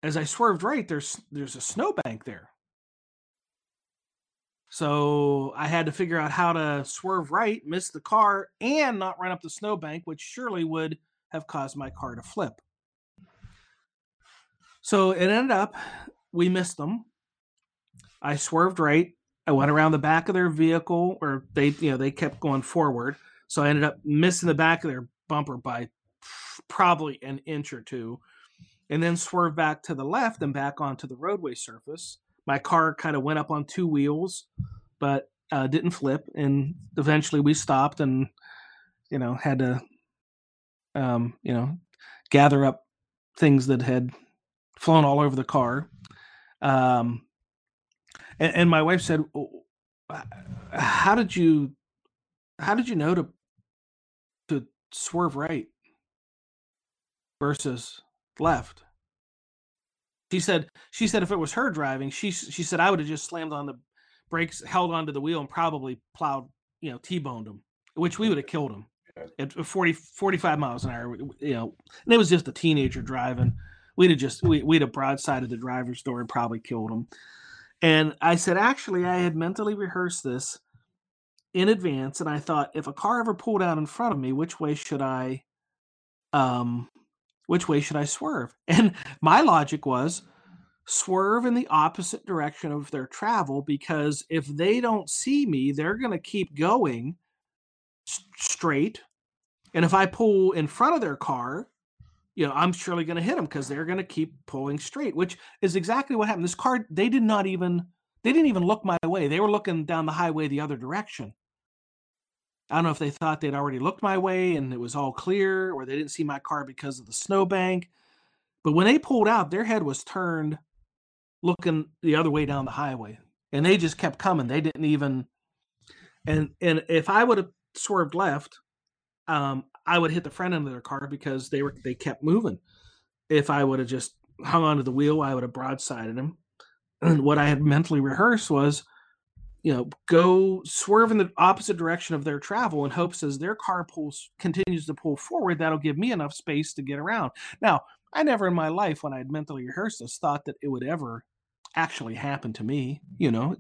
as I swerved right, there's there's a snowbank there. So I had to figure out how to swerve right, miss the car, and not run up the snowbank, which surely would have caused my car to flip. So it ended up we missed them. I swerved right. I went around the back of their vehicle, or they, you know, they kept going forward. So I ended up missing the back of their bumper by probably an inch or two, and then swerved back to the left and back onto the roadway surface. My car kind of went up on two wheels, but uh, didn't flip. And eventually we stopped and, you know, had to, um, you know, gather up things that had flown all over the car. Um, and, and my wife said, "How did you, how did you know to, to swerve right versus left?" She said, "She said if it was her driving, she she said I would have just slammed on the brakes, held onto the wheel, and probably plowed, you know, t-boned him, which we would have killed him." at uh, 40 45 miles an hour you know and it was just a teenager driving we'd have just we, we'd have broadsided the driver's door and probably killed him and i said actually i had mentally rehearsed this in advance and i thought if a car ever pulled out in front of me which way should i um which way should i swerve and my logic was swerve in the opposite direction of their travel because if they don't see me they're going to keep going straight and if i pull in front of their car you know, I'm surely going to hit them because they're going to keep pulling straight, which is exactly what happened. This car, they did not even, they didn't even look my way. They were looking down the highway the other direction. I don't know if they thought they'd already looked my way and it was all clear, or they didn't see my car because of the snowbank. But when they pulled out, their head was turned looking the other way down the highway. And they just kept coming. They didn't even and and if I would have swerved left, um, I would hit the front end of their car because they were they kept moving. If I would have just hung onto the wheel, I would have broadsided them. And what I had mentally rehearsed was, you know, go swerve in the opposite direction of their travel in hopes as their car pulls continues to pull forward, that'll give me enough space to get around. Now, I never in my life, when I'd mentally rehearsed this, thought that it would ever actually happen to me. You know,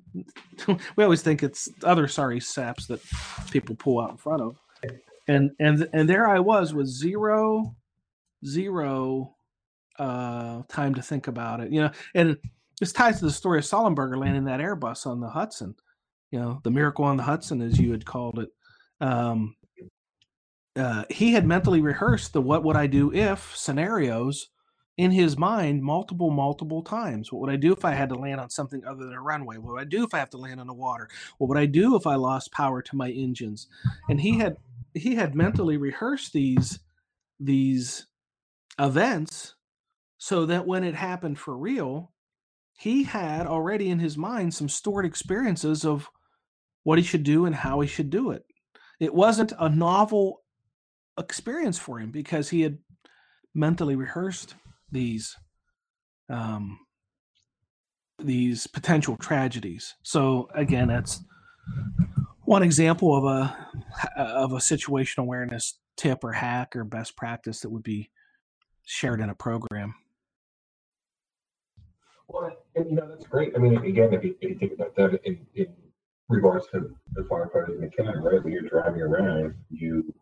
we always think it's other sorry saps that people pull out in front of and and and there I was with zero zero uh time to think about it you know and this ties to the story of Sullenberger landing that Airbus on the Hudson you know the miracle on the Hudson as you had called it um uh, he had mentally rehearsed the what would I do if scenarios in his mind multiple, multiple times. What would I do if I had to land on something other than a runway? What would I do if I have to land on the water? What would I do if I lost power to my engines? And he had he had mentally rehearsed these these events so that when it happened for real he had already in his mind some stored experiences of what he should do and how he should do it it wasn't a novel experience for him because he had mentally rehearsed these um these potential tragedies so again that's one example of a of a situation awareness tip or hack or best practice that would be shared in a program. Well, and, you know that's great. I mean, again, if you, if you think about that in, in regards to the firefighters in the cabin, right? When you're driving around, you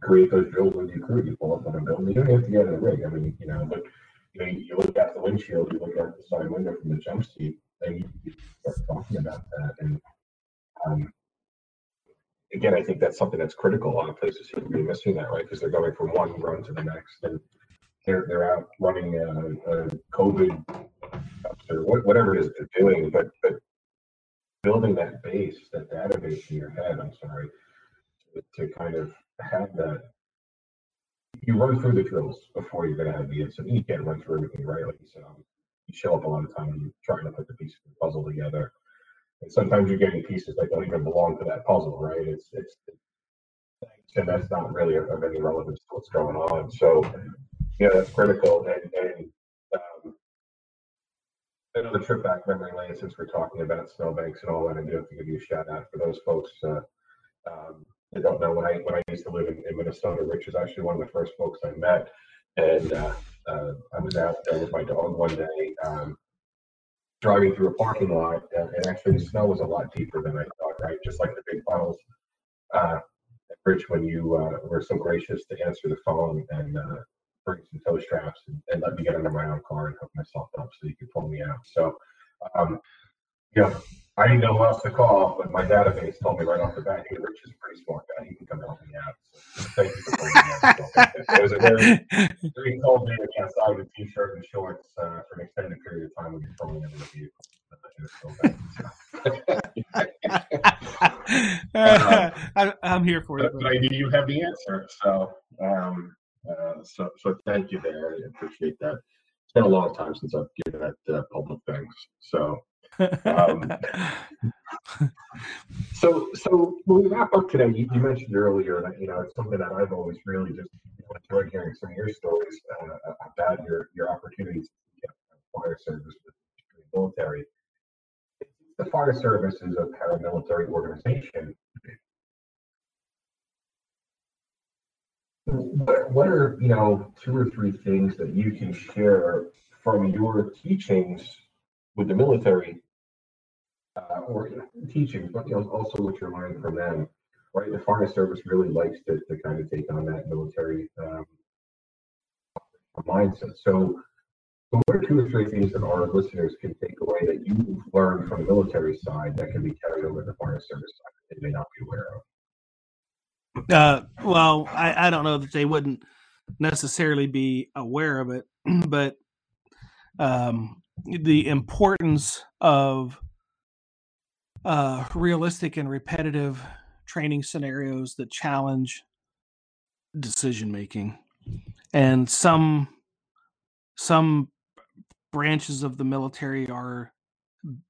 create those drills with your crew. You pull up on a building. You don't have to get in a rig. I mean, you know, but you know, you look out the windshield, you look out the side window from the jump seat, and you start talking about that. And um, again, I think that's something that's critical. A lot of places seem to be missing that, right? Because they're going from one run to the next, and they're they're out running a, a COVID or whatever it is they're doing, but but building that base, that database in your head. I'm sorry, to, kind of have that. You run through the drills before you're going to have the incident. You can't run through everything, right? Like you said, you show up a lot of times, you're trying to put the pieces of the puzzle together and sometimes you're getting pieces that don't even belong to that puzzle, right? It's it's and that's not really of any relevance to what's going on. So, yeah, that's critical. And, and um, another trip back memory lane, since we're talking about snowbanks and all that, I do have to give you a shout out for those folks. Uh, um, I don't know when I when I used to live in, in, Minnesota, Rich is actually one of the first folks I met, and uh, uh, I was out there with my dog one day. Um, driving through a parking lot, and, and, actually the snow was a lot deeper than I thought. Right, just like the big puddles. Uh, Rich, when you uh, were so gracious to answer the phone and uh, bring some tow straps and, and, let me get under my own car and hook myself up so you could pull me out. So, um, you know, I didn't know who else to call, but my database told me right off the bat, hey, Rich is a pretty smart guy. He can come help me out. So thank you for calling me It was a very, very cold day outside with t-shirt and shorts uh, for an extended period of time when you're throwing into the vehicle. uh, I, am here for you. But I knew you have the answer, so um, uh, so so thank you there. I appreciate that. It's been a long time since I've given that uh, public thanks. So um, so, so when we wrap up today, you, you, mentioned earlier that you know it's something that I've always really just enjoyed hearing some of your stories uh, about your your opportunities to get fire service with the military. The fire service is a paramilitary organization. What, what are you know two or three things that you can share from your teachings with the military uh, or teachings, but you know, also what you're learning from them. Right, the fire service really likes to, to kind of take on that military um, mindset. So, what are two or three things that our listeners can take away that you've learned from the military side that can be carried over to the fire service side that they may not be aware of? Uh, well, I, I don't know that they wouldn't necessarily be aware of it, but um, the importance of uh, realistic and repetitive training scenarios that challenge decision making and some some branches of the military are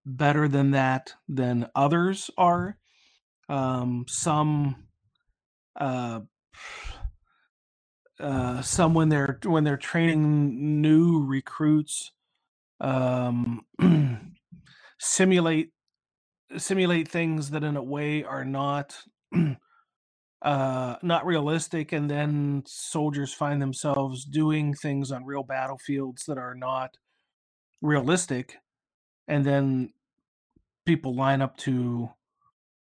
better than that than others are. Um, some uh, uh, some when they're when they're training new recruits um, simulate simulate things that in a way are not uh not realistic and then soldiers find themselves doing things on real battlefields that are not realistic and then people line up to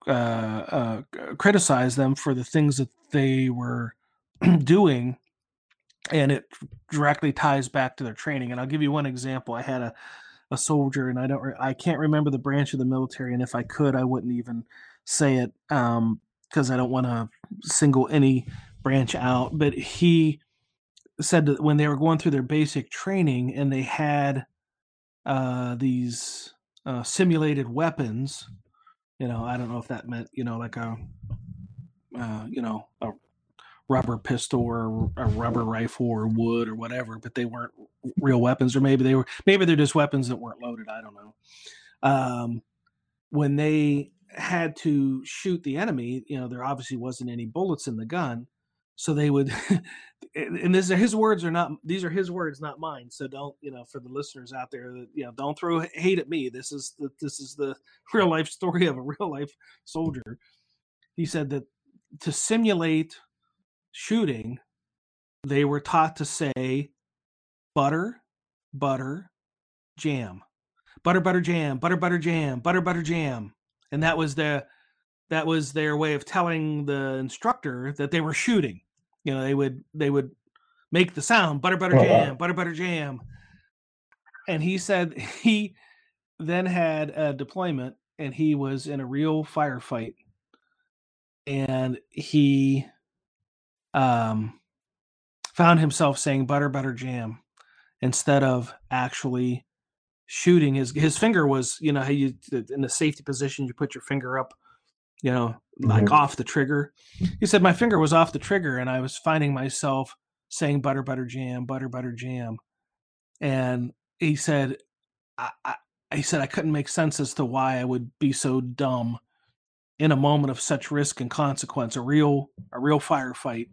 uh, uh criticize them for the things that they were doing and it directly ties back to their training and i'll give you one example i had a a soldier, and I don't, re- I can't remember the branch of the military, and if I could, I wouldn't even say it because um, I don't want to single any branch out. But he said that when they were going through their basic training and they had uh, these uh, simulated weapons, you know, I don't know if that meant, you know, like a, uh, you know, a rubber pistol or a rubber rifle or wood or whatever, but they weren't real weapons, or maybe they were maybe they're just weapons that weren't loaded. I don't know. Um, when they had to shoot the enemy, you know, there obviously wasn't any bullets in the gun, so they would. and this his words are not these are his words, not mine. So don't you know for the listeners out there, you know, don't throw hate at me. This is the this is the real life story of a real life soldier. He said that to simulate shooting, they were taught to say butter, butter, jam. Butter, butter, jam, butter, butter, jam, butter, butter, jam. And that was the that was their way of telling the instructor that they were shooting. You know, they would they would make the sound butter, butter, jam, butter, butter, jam. And he said he then had a deployment and he was in a real firefight. And he um, found himself saying butter, butter, jam instead of actually shooting. His his finger was, you know, how you in the safety position, you put your finger up, you know, like mm-hmm. off the trigger. He said my finger was off the trigger, and I was finding myself saying butter, butter, jam, butter, butter, jam, and he said, I, I he said I couldn't make sense as to why I would be so dumb in a moment of such risk and consequence, a real a real firefight.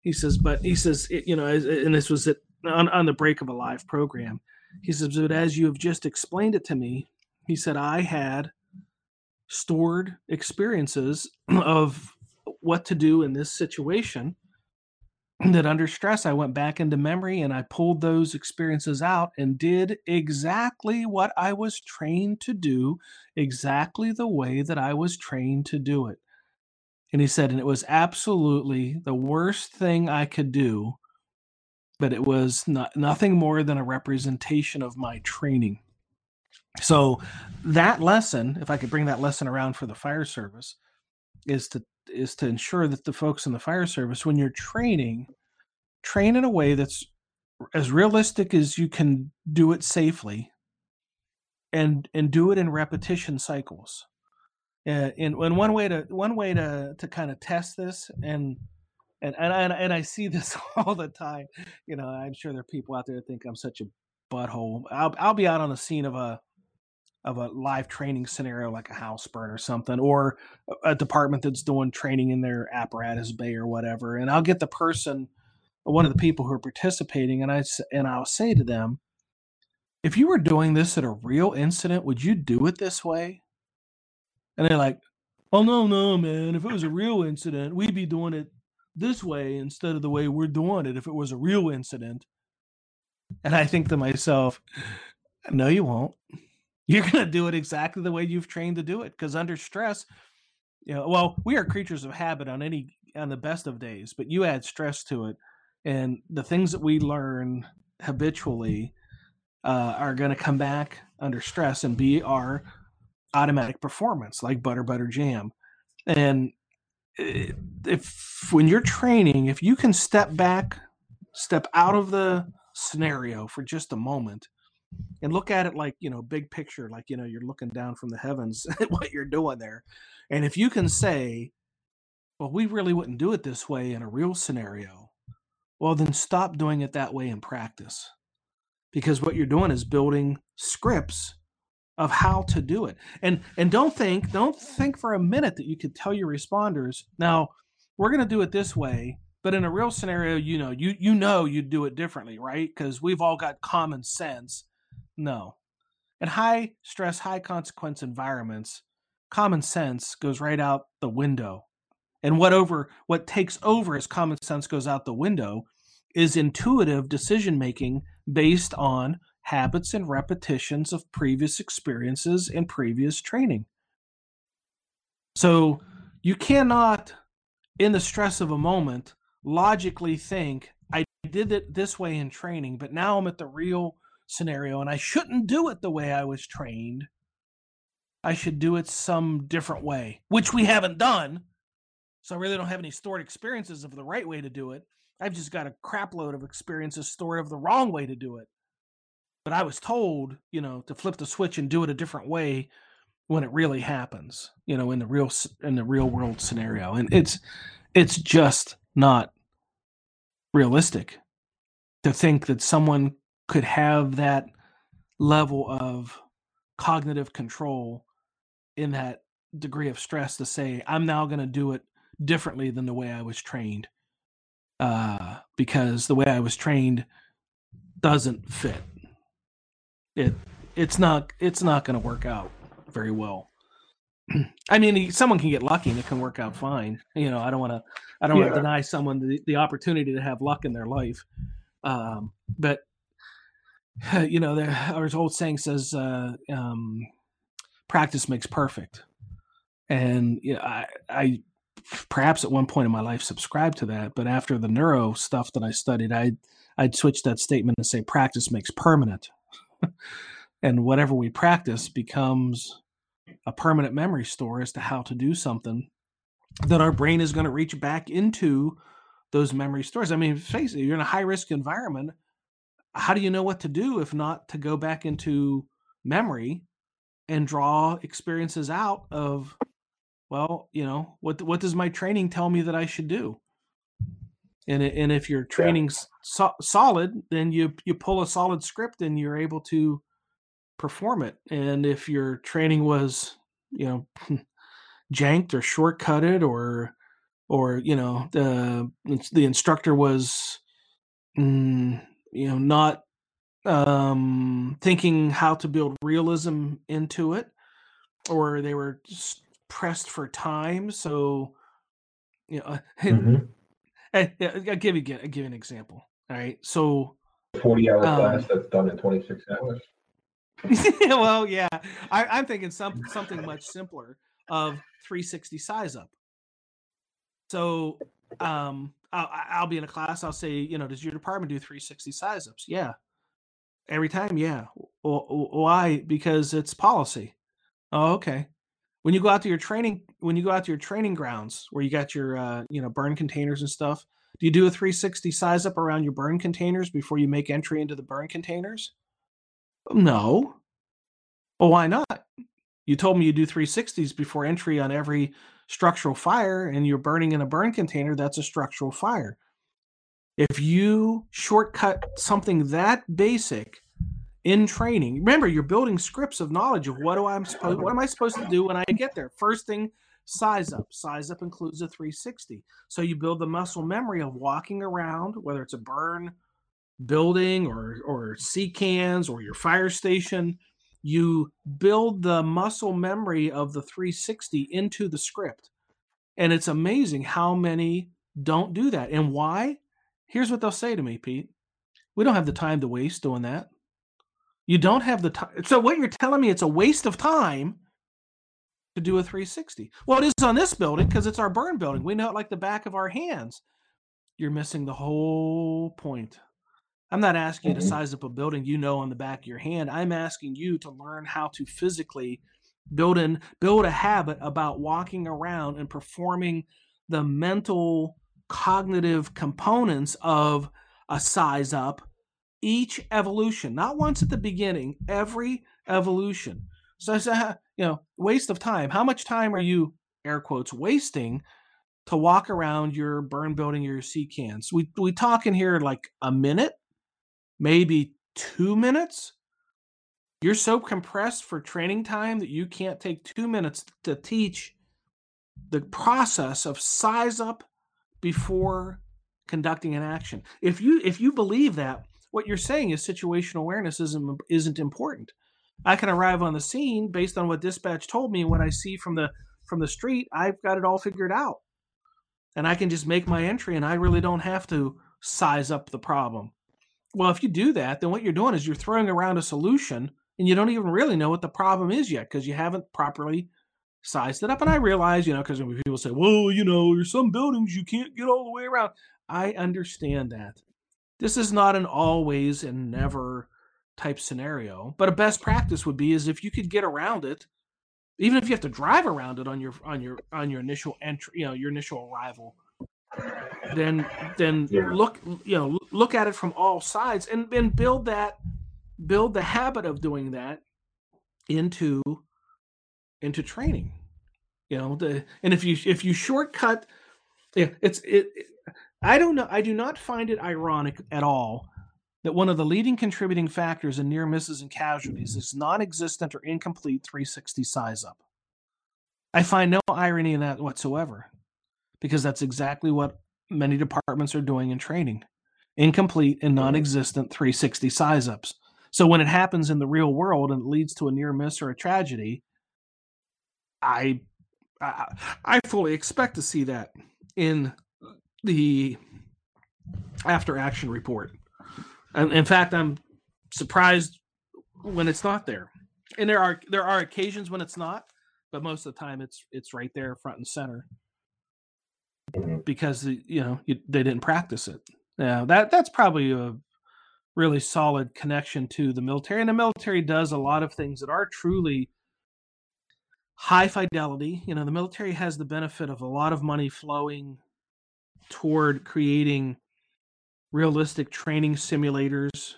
He says, but he says, it, you know, and this was it on, on the break of a live program. He says, but as you have just explained it to me, he said, I had stored experiences of what to do in this situation that under stress I went back into memory and I pulled those experiences out and did exactly what I was trained to do, exactly the way that I was trained to do it. And he said, and it was absolutely the worst thing I could do, but it was not nothing more than a representation of my training. So that lesson, if I could bring that lesson around for the fire service, is to is to ensure that the folks in the fire service, when you're training, train in a way that's as realistic as you can do it safely and and do it in repetition cycles. Uh, and, and one way to one way to to kind of test this and and and I, and I see this all the time you know i'm sure there are people out there that think i'm such a butthole. I'll, I'll be out on the scene of a of a live training scenario like a house burn or something or a department that's doing training in their apparatus bay or whatever and i'll get the person one of the people who are participating and i and i'll say to them if you were doing this at a real incident would you do it this way? And they're like oh no no man. If it was a real incident we'd be doing it this way instead of the way we're doing it if it was a real incident. And i think to myself no you won't you're going to do it exactly the way you've trained to do it because under stress you know well we are creatures of habit on any on the best of days but you add stress to it and the things that we learn habitually uh, are going to come back under stress and be our automatic performance like butter butter jam. And eh, if when you're training if you can step back step out of the scenario for just a moment and look at it like you know big picture like you know you're looking down from the heavens at what you're doing there. And if you can say well we really wouldn't do it this way in a real scenario well then stop doing it that way in practice. Because what you're doing is building scripts of how to do it. And and don't think don't think for a minute that you could tell your responders now we're going to do it this way but in a real scenario you know you you know you'd do it differently right? Because we've all got common sense no. In high stress, high consequence environments, common sense goes right out the window. And what over what takes over as common sense goes out the window is intuitive decision making based on habits and repetitions of previous experiences and previous training. So you cannot, in the stress of a moment, logically think, I did it this way in training, but now I'm at the real scenario and I shouldn't do it the way I was trained. I should do it some different way, which we haven't done. So I really don't have any stored experiences of the right way to do it. I've just got a crapload of experiences stored of the wrong way to do it. But I was told, you know, to flip the switch and do it a different way when it really happens, you know, in the real in the real world scenario. And it's it's just not realistic to think that someone could have that level of cognitive control in that degree of stress to say i'm now going to do it differently than the way i was trained uh, because the way i was trained doesn't fit it it's not it's not going to work out very well i mean someone can get lucky and it can work out fine you know i don't want to i don't yeah. want to deny someone the, the opportunity to have luck in their life um, but you know, there, our old saying says, uh, um, "Practice makes perfect," and you know, I, I perhaps at one point in my life subscribed to that, but after the neuro stuff that I studied, I I'd switch that statement and say, "Practice makes permanent," and whatever we practice becomes a permanent memory store as to how to do something that our brain is going to reach back into those memory stores. I mean, face it, you're in a high risk environment how do you know what to do if not to go back into memory and draw experiences out of well you know what what does my training tell me that i should do? And and if your training's so, solid then you you pull a solid script and you're able to perform it. And if your training was you know janked or shortcutted or or you know the the instructor was mm, you know not um thinking how to build realism into it or they were just pressed for time so you know mm-hmm. I, will give you I'll give you an example all right? So 40 hour um, class that's done in 26 hours? Well yeah I, am thinking some something much simpler of 360 size up. So um I'll, I'll be in a class. I'll say, you know, does your department do 360 size ups? Yeah. Every time, yeah. Why? Because it's policy. Oh, okay. When you go out to your training, when you go out to your training grounds where you got your, uh, you know, burn containers and stuff, do you do a 360 size up around your burn containers before you make entry into the burn containers? No. Well, why not? You told me you do 360s before entry on every structural fire, and you're burning in a burn container. That's a structural fire. If you shortcut something that basic in training, remember you're building scripts of knowledge of what do I'm supposed what am I supposed to do when I get there. First thing, size up. Size up includes a 360. So you build the muscle memory of walking around, whether it's a burn building or or sea cans or your fire station you build the muscle memory of the 360 into the script. And it's amazing how many don't do that. And why? Here's what they'll say to me, Pete. We don't have the time to waste doing that. You don't have the time. So what you're telling me it's a waste of time to do a 360. Well, it is on this building because it's our burn building. We know it like the back of our hands. You're missing the whole point. I'm not asking you to mm-hmm. size up a building you know on the back of your hand. I'm asking you to learn how to physically build in build a habit about walking around and performing the mental cognitive components of a size up each evolution, not once at the beginning, every evolution. So I said, you know, waste of time. How much time are you, air quotes, wasting to walk around your burn building or your sea cans? We we talking here like a minute, maybe two minutes. You're so compressed for training time that you can't take two minutes to teach the process of size up before conducting an action. If you if you believe that, what you're saying is situational awareness isn't isn't important. I can arrive on the scene based on what dispatch told me and what I see from the from the street. I've got it all figured out, and I can just make my entry, and I really don't have to size up the problem. Well, if you do that, then what you're doing is you're throwing around a solution and you don't even really know what the problem is yet because you haven't properly sized it up. And I realize, you know, because people say, well, you know, there's some buildings you can't get all the way around. I understand that. This is not an always and never type scenario, but a best practice would be is if you could get around it, even if you have to drive around it on your on your on your initial entry, you know, your initial arrival then then yeah. look you know look at it from all sides and and build that build the habit of doing that into into training you know the and if you if you shortcut yeah it's it, it i don't know i do not find it ironic at all that one of the leading contributing factors in near misses and casualties is non-existent or incomplete 360 size up i find no irony in that whatsoever because that's exactly what many departments are doing in training incomplete and non existent 360 size ups. So when it happens in the real world and it leads to a near miss or a tragedy, I, I, I fully expect to see that in the after action report. And in fact, I'm surprised when it's not there. And there are there are occasions when it's not, but most of the time it's it's right there front and center. Because you know you, they didn't practice it. Now that that's probably a really solid connection to the military, and the military does a lot of things that are truly high fidelity. You know, the military has the benefit of a lot of money flowing toward creating realistic training simulators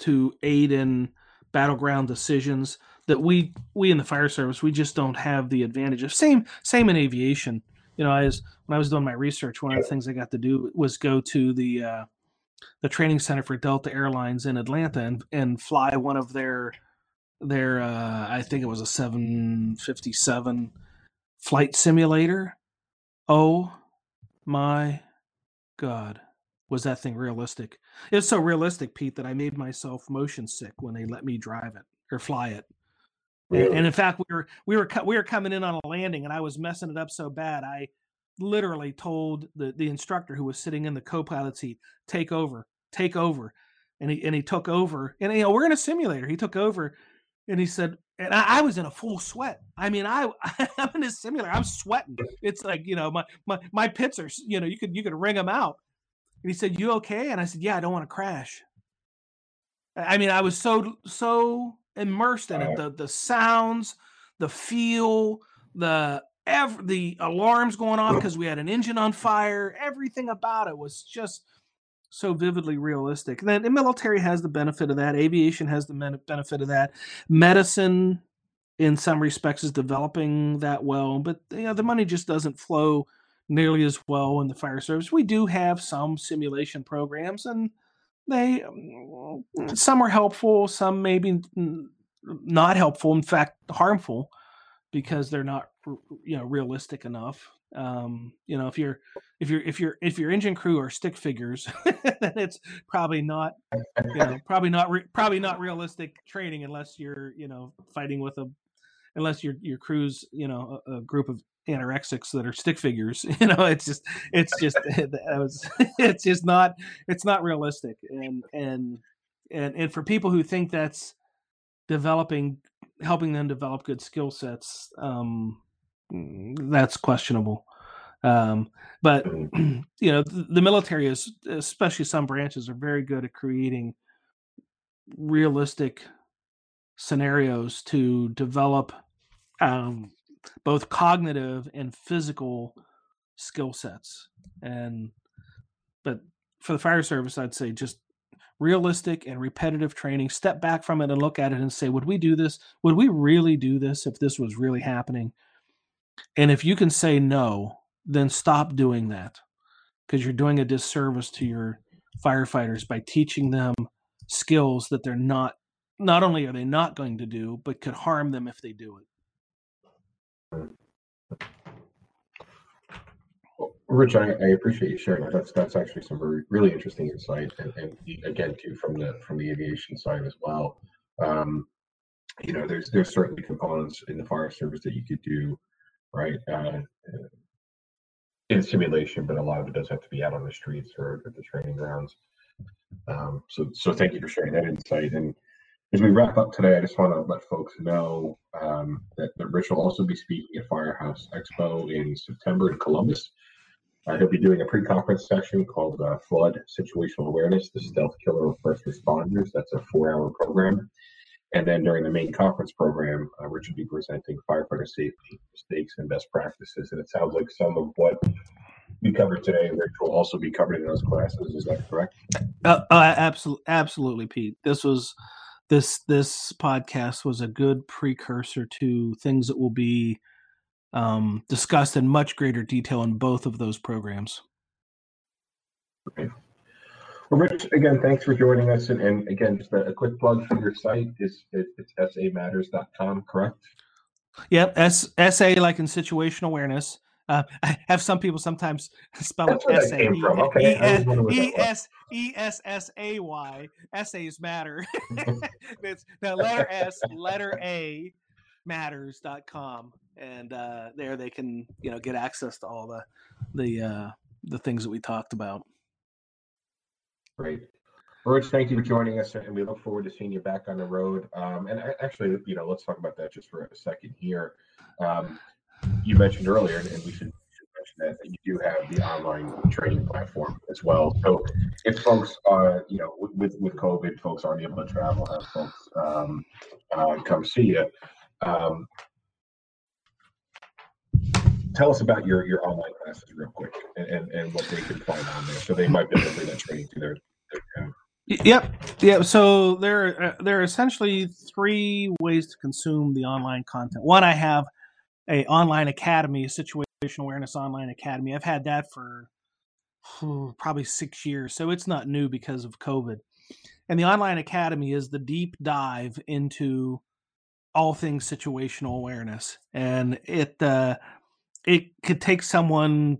to aid in battleground decisions that we we in the fire service we just don't have the advantage of same same in aviation you know, I was when I was doing my research, one of the things I got to do was go to the uh, the training center for Delta Airlines in Atlanta and and fly one of their their uh, I think it was a 757 flight simulator. Oh my god, was that thing realistic? It was so realistic, Pete, that I made myself motion sick when they let me drive it or fly it. Really? And in fact, we were we were we were coming in on a landing, and I was messing it up so bad. I literally told the the instructor who was sitting in the co-pilot seat, "Take over, take over," and he and he took over. And you know, we're in a simulator. He took over, and he said, and I, I was in a full sweat. I mean, I I'm in a simulator. I'm sweating. It's like you know, my my my pits are you know, you could you could wring them out. And he said, "You okay?" And I said, "Yeah, I don't want to crash." I mean, I was so so immersed in it. The the sounds, the feel, the ev- the alarms going off because we had an engine on fire. Everything about it was just so vividly realistic. And then the military has the benefit of that. Aviation has the benefit of that. Medicine, in some respects, is developing that well, but you know the money just doesn't flow nearly as well in the fire service. We do have some simulation programs, and they mm, some are helpful, some maybe not helpful. In fact, harmful because they're not you know realistic enough. Um, you know, if you're if you're if you're if your engine crew are stick figures, then it's probably not you know probably not re- probably not realistic training unless you're you know fighting with a unless your your crew's you know a, a group of anorexics that are stick figures. You know, it's just it's just it was it's just not it's not realistic and and and and for people who think that's developing helping them develop good skill sets um that's questionable um but you know the, the military is especially some branches are very good at creating realistic scenarios to develop um both cognitive and physical skill sets. And but for the fire service, I'd say just realistic and repetitive training. Step back from it and look at it and say, would we do this? Would we really do this if this was really happening? And if you can say no, then stop doing that because you're doing a disservice to your firefighters by teaching them skills that they're not not only are they not going to do but could harm them if they do it Rich, I, I, appreciate you sharing that. That's that's actually some really, really interesting insight, and, and, again, too, from the from the aviation side as well. Um, you know, there's there's certainly components in the fire service that you could do, right, uh, in simulation, but a lot of it does have to be out on the streets or at the training grounds. Um, so so thank you for sharing that insight. And as we wrap up today, I just want to let folks know um, that, that Rich will also be speaking at Firehouse Expo in September in Columbus. Uh, he'll be doing a pre-conference session called uh, Flawed Situational Awareness, the Stealth Killer of First Responders. That's a four-hour program. And then during the main conference program, uh, Rich will be presenting firefighter safety mistakes and best practices. And it sounds like some of what we covered today, Rich, will also be covered in those classes. Is that correct? Uh, uh, absolutely, absolutely, Pete. This was this this podcast was a good precursor to things that will be um, discussed in much greater detail in both of those programs. Okay. Well, Rich, again, thanks for joining us. And, and again, just a, a, quick plug for your site is it, it's samatters.com, correct? Yep, S SA like in situational awareness. Uh, I have some people sometimes spell it S A E S E S S A Y. Essays matter. it's the letter S, letter A matters.com. And uh, there they can, you know, get access to all the the uh, the things that we talked about. Great. Rich, thank you for joining us, and we look forward to seeing you back on the road. Um, and actually, you know, let's talk about that just for a second here. Um, you mentioned earlier, and we should, mention that, you do have the online training platform as well. So if folks are, you know, with with COVID, folks aren't able to travel, have folks um, uh, come see you. Um, tell us about your your online classes real quick and, and, and what they can find on there. So they might be able to bring that training to their, their Yep. Yeah. So there, uh, there are essentially three ways to consume the online content. One, I have a online academy, a situational awareness online academy. I've had that for probably six years, so it's not new because of COVID. And the online academy is the deep dive into all things situational awareness, and it uh, it could take someone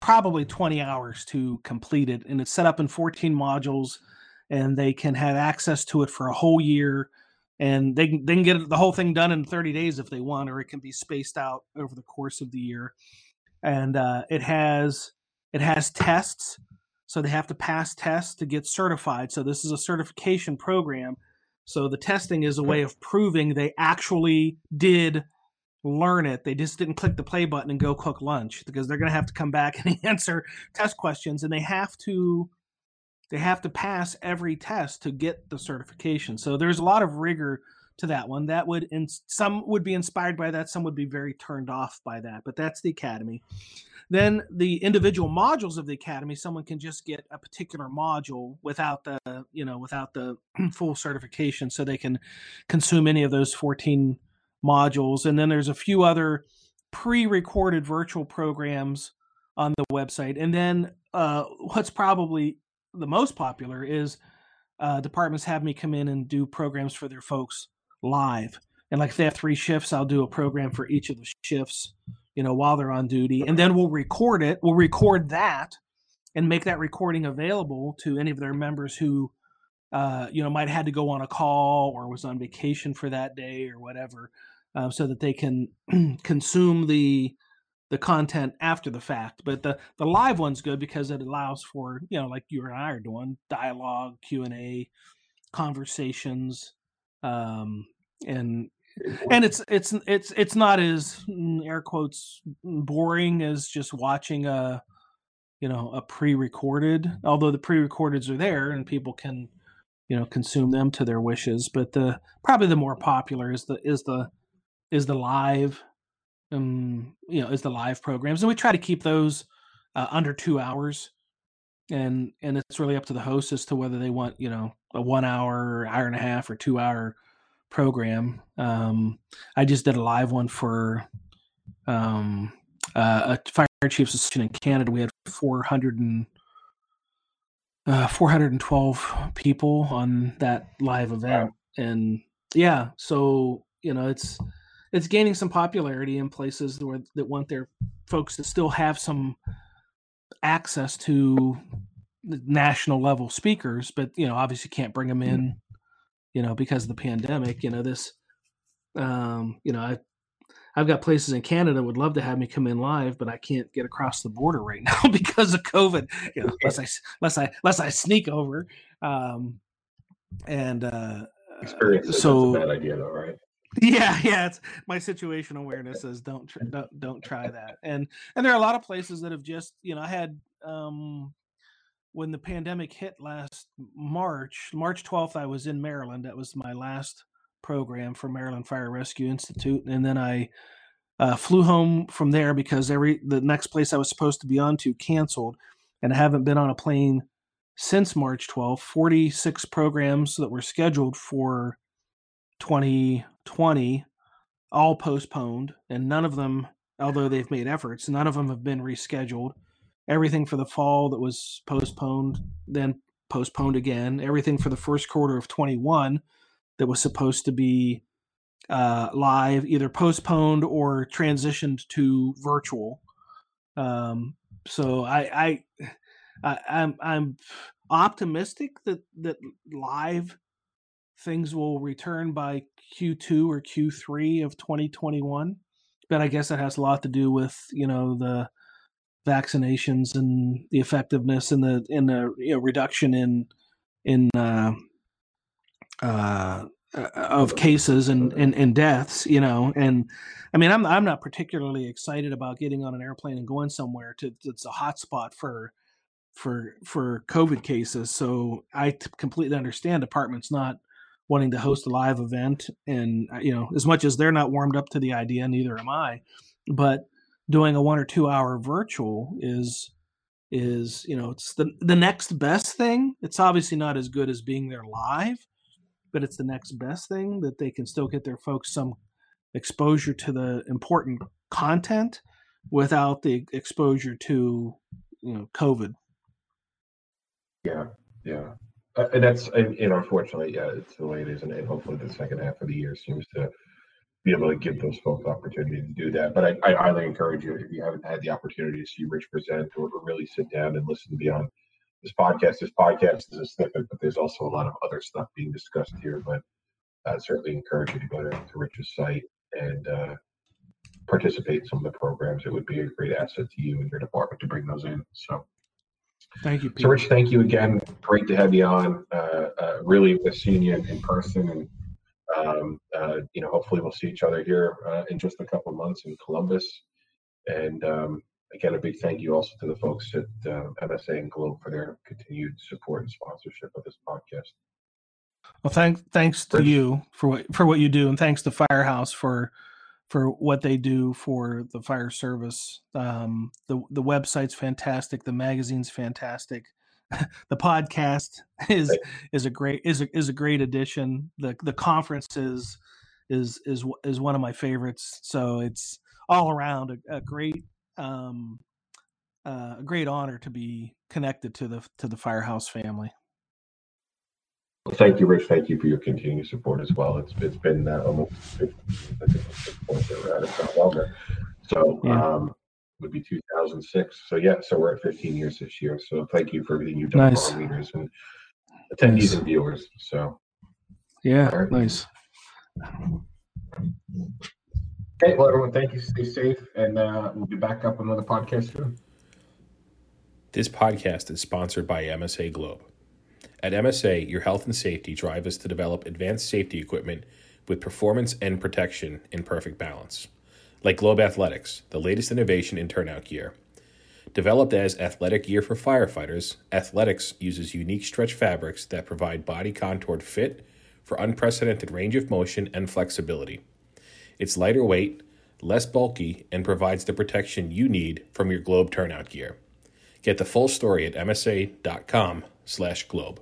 probably 20 hours to complete it and it's set up in 14 modules and they can have access to it for a whole year and they can, they can get the whole thing done in 30 days if they want, or it can be spaced out over the course of the year. And uh, it has it has tests, so they have to pass tests to get certified. So this is a certification program. So the testing is a way of proving they actually did learn it. They just didn't click the play button and go cook lunch because they're going to have to come back and answer test questions, and they have to they have to pass every test to get the certification. So there's a lot of rigor to that one. That would in some would be inspired by that, some would be very turned off by that. But that's the academy. Then the individual modules of the academy, someone can just get a particular module without the you know without the full certification, so they can consume any of those 14 modules. And then there's a few other pre-recorded virtual programs on the website. And then uh, what's probably the most popular is uh, departments have me come in and do programs for their folks live. And like if they have three shifts, I'll do a program for each of the shifts, you know, while they're on duty. And then we'll record it. We'll record that and make that recording available to any of their members who, uh, you know, might have had to go on a call or was on vacation for that day or whatever, uh, so that they can consume the the content after the fact. But the the live one's good because it allows for you know like you and I are doing dialogue, Q and A, conversations, um, and and it's it's it's it's not as mm, air quotes boring as just watching a you know a pre-recorded although the pre-recordeds are there and people can you know consume them to their wishes but the probably the more popular is the is the is the live um, you know, is the live programs, and we try to keep those uh, under two hours. And and it's really up to the host as to whether they want you know a one hour, hour and a half, or two hour program. Um, I just did a live one for um, uh, a fire chiefs association in Canada. We had 400 and uh, 412 people on that live event, wow. and yeah, so you know it's it's gaining some popularity in places where that want their folks to still have some access to national level speakers, but you know, obviously can't bring them in, you know, because of the pandemic. You know, this, um, you know, I, I've got places in Canada would love to have me come in live, but I can't get across the border right now because of COVID. You know, unless I unless I unless I sneak over. Um, and uh, experience. So bad idea, though, right? Yeah, yeah. It's my situation awareness says don't tr- don't don't try that. And and there are a lot of places that have just you know I had um when the pandemic hit last March, March 12th, I was in Maryland. That was my last program for Maryland Fire Rescue Institute, and then I uh, flew home from there because every the next place I was supposed to be on to canceled, and I haven't been on a plane since March 12th. 46 programs that were scheduled for 2020 all postponed and none of them although they've made efforts none of them have been rescheduled. Everything for the fall that was postponed then postponed again. Everything for the first quarter of 21 that was supposed to be uh, live either postponed or transitioned to virtual. Um, so I, I I I'm I'm optimistic that that live things will return by Q2 or Q3 of 2021. But I guess that has a lot to do with you know the vaccinations and the effectiveness and the in the you know, reduction in in uh, uh, uh, of cases and, and, and deaths. You know, and I mean I'm I'm not particularly excited about getting on an airplane and going somewhere to it's a hotspot for for for COVID cases. So I completely understand departments not wanting to host a live event and uh, you know as much as they're not warmed up to the idea neither am i but doing a one or two hour virtual is is you know it's the the next best thing. It's obviously not as good as being there live but it's the next best thing that they can still get their folks some exposure to the important content without the exposure to you know covid. Yeah yeah uh, and that's and, and, unfortunately, yeah, it's the way it is, and, and, hopefully the second half of the year seems to be able to give those folks opportunity to do that. But I, I highly encourage you if you haven't had the opportunity to see Rich present or, or really sit down and listen beyond this podcast. This podcast is a snippet, but there's also a lot of other stuff being discussed here. But I certainly encourage you to go to, to Rich's site and uh, participate in some of the programs. It would be a great asset to you and your department to bring those in. So. Thank you. Pete. So, Rich, thank you again. Great to have you on. Uh, uh, really, with seeing you in person, and um, uh, you know, hopefully, we'll see each other here uh, in just a couple months in Columbus. And um, again, a big thank you also to the folks at uh, MSA and Globe for their continued support and sponsorship of this podcast. Well, thanks thanks to you for what for what you do, and thanks to Firehouse for for what they do for the fire service. Um, the the website's fantastic. The magazine's fantastic. the podcast is is a great is a, is a great addition. The the conference is is is is one of my favorites. So it's all around a, a great um, uh, a great honor to be connected to the to the Firehouse family. Well, thank you, Rich. Thank you for your continued support as well. It's it's been uh, almost 50 points that we're at, if not longer. So yeah. um, would be 2006. So yeah, so we're at 15 years this year. So thank you for everything you've done nice. for our leaders and attendees nice. and viewers. So yeah, right. nice. Okay, well, everyone, thank you. Stay safe, and uh, we'll be back up another podcast soon. This podcast is sponsored by MSA Globe. At MSA, your health and safety drive us to develop advanced safety equipment with performance and protection in perfect balance. Like Globe ATHLETIX, the latest innovation in turnout gear. Developed as athletic gear for firefighters, ATHLETIX uses unique stretch fabrics that provide body contoured fit for unprecedented range of motion and flexibility. It's lighter weight, less bulky, and provides the protection you need from your Globe turnout gear. Get the full story at msa.com/globe.